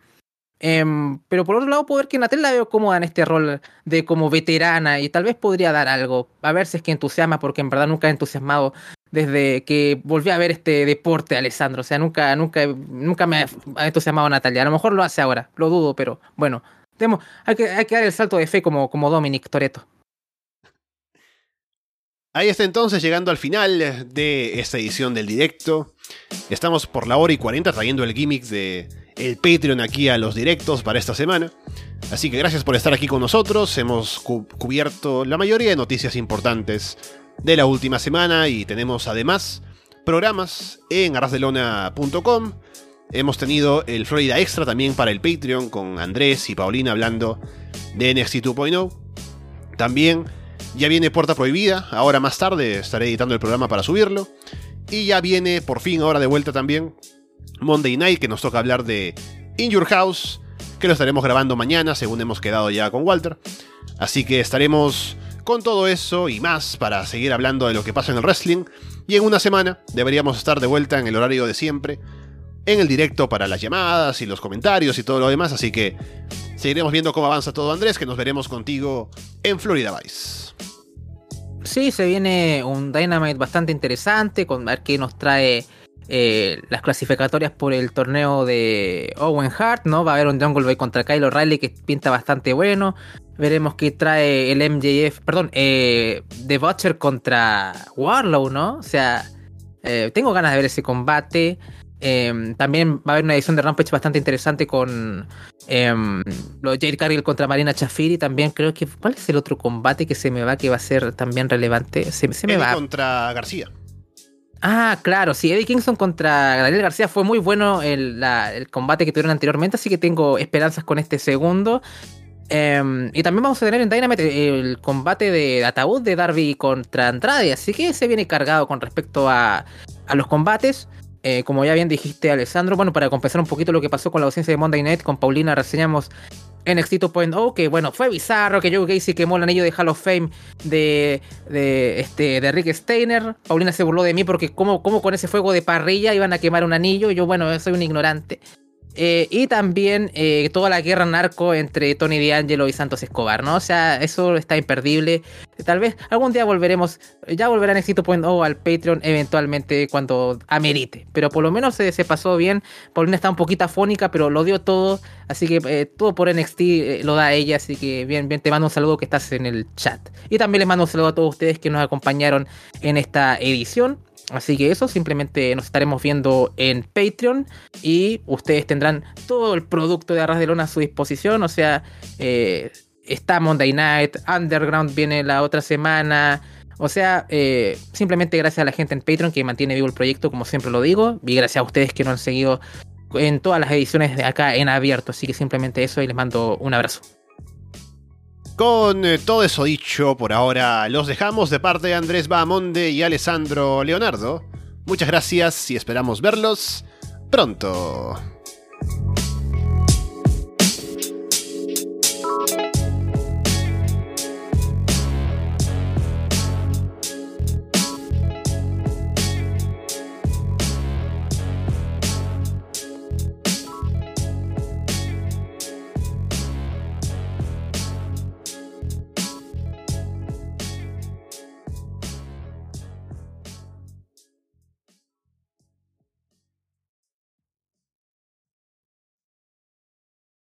Em, pero por otro lado, puedo ver que Natel la veo cómoda en este rol de como veterana y tal vez podría dar algo. A ver si es que entusiasma, porque en verdad nunca he entusiasmado desde que volví a ver este deporte, Alessandro. O sea, nunca, nunca, nunca me ha entusiasmado Natalia. A lo mejor lo hace ahora, lo dudo, pero bueno. Tenemos, hay, que, hay que dar el salto de fe como, como Dominic Toreto. Ahí está entonces llegando al final de esta edición del directo. Estamos por la hora y 40 trayendo el gimmick de el Patreon aquí a los directos para esta semana. Así que gracias por estar aquí con nosotros. Hemos cubierto la mayoría de noticias importantes de la última semana y tenemos además programas en arrasdelona.com. Hemos tenido el Florida Extra también para el Patreon con Andrés y Paulina hablando de NXT 2.0. También ya viene Puerta Prohibida, ahora más tarde estaré editando el programa para subirlo. Y ya viene por fin ahora de vuelta también Monday Night, que nos toca hablar de In Your House, que lo estaremos grabando mañana, según hemos quedado ya con Walter. Así que estaremos con todo eso y más para seguir hablando de lo que pasa en el wrestling. Y en una semana deberíamos estar de vuelta en el horario de siempre, en el directo para las llamadas y los comentarios y todo lo demás. Así que seguiremos viendo cómo avanza todo, Andrés, que nos veremos contigo en Florida Vice. Sí, se viene un Dynamite bastante interesante, con ver qué nos trae eh, las clasificatorias por el torneo de Owen Hart, ¿no? Va a haber un Jungle Boy contra Kyle O'Reilly que pinta bastante bueno. Veremos qué trae el MJF, perdón, eh, The Butcher contra Warlow, ¿no? O sea, eh, tengo ganas de ver ese combate. Em, también va a haber una edición de Rampage bastante interesante con eh, Jade Cargill contra Marina Chafiri. También creo que. ¿Cuál es el otro combate que se me va que va a ser también relevante? Se, se me va. contra García. Ah, claro, sí, Eddie Kingston contra Daniel García fue muy bueno el, el, combate que tuvieron anteriormente, así que tengo esperanzas con este segundo. Eh, y también vamos a tener en Dynamite el combate de ataúd de Darby contra Andrade, así que se viene cargado con respecto a, a los combates. Eh, como ya bien dijiste, Alessandro, bueno, para compensar un poquito lo que pasó con la ausencia de Monday Night, con Paulina reseñamos NXT 2.0, que bueno, fue bizarro que Joe Gacy quemó el anillo de Hall of Fame de, de, este, de Rick Steiner. Paulina se burló de mí porque como, con ese fuego de parrilla iban a quemar un anillo. Y yo, bueno, soy un ignorante. Eh, y también eh, toda la guerra narco entre Tony D'Angelo y Santos Escobar, ¿no? O sea, eso está imperdible. Tal vez algún día volveremos, ya volverán Éxito o al Patreon eventualmente cuando amerite. Pero por lo menos se, pasó bien. Paulina está un poquito afónica, pero lo dio todo. Así que eh, todo por NXT eh, lo da ella. Así que bien, bien, te mando un saludo que estás en el chat. Y también les mando un saludo a todos ustedes que nos acompañaron en esta edición. Así que eso, simplemente nos estaremos viendo en Patreon y ustedes tendrán todo el producto de Arras de Lona a su disposición. O sea, eh, está Monday Night, Underground viene la otra semana. O sea, eh, simplemente gracias a la gente en Patreon que mantiene vivo el proyecto, como siempre lo digo, y gracias a ustedes que nos han seguido en todas las ediciones de acá en abierto. Así que simplemente eso y les mando un abrazo. Con eh, todo eso dicho, por ahora los dejamos de parte de Andrés Bahamonde y Alessandro Leonardo. Muchas gracias y esperamos verlos pronto.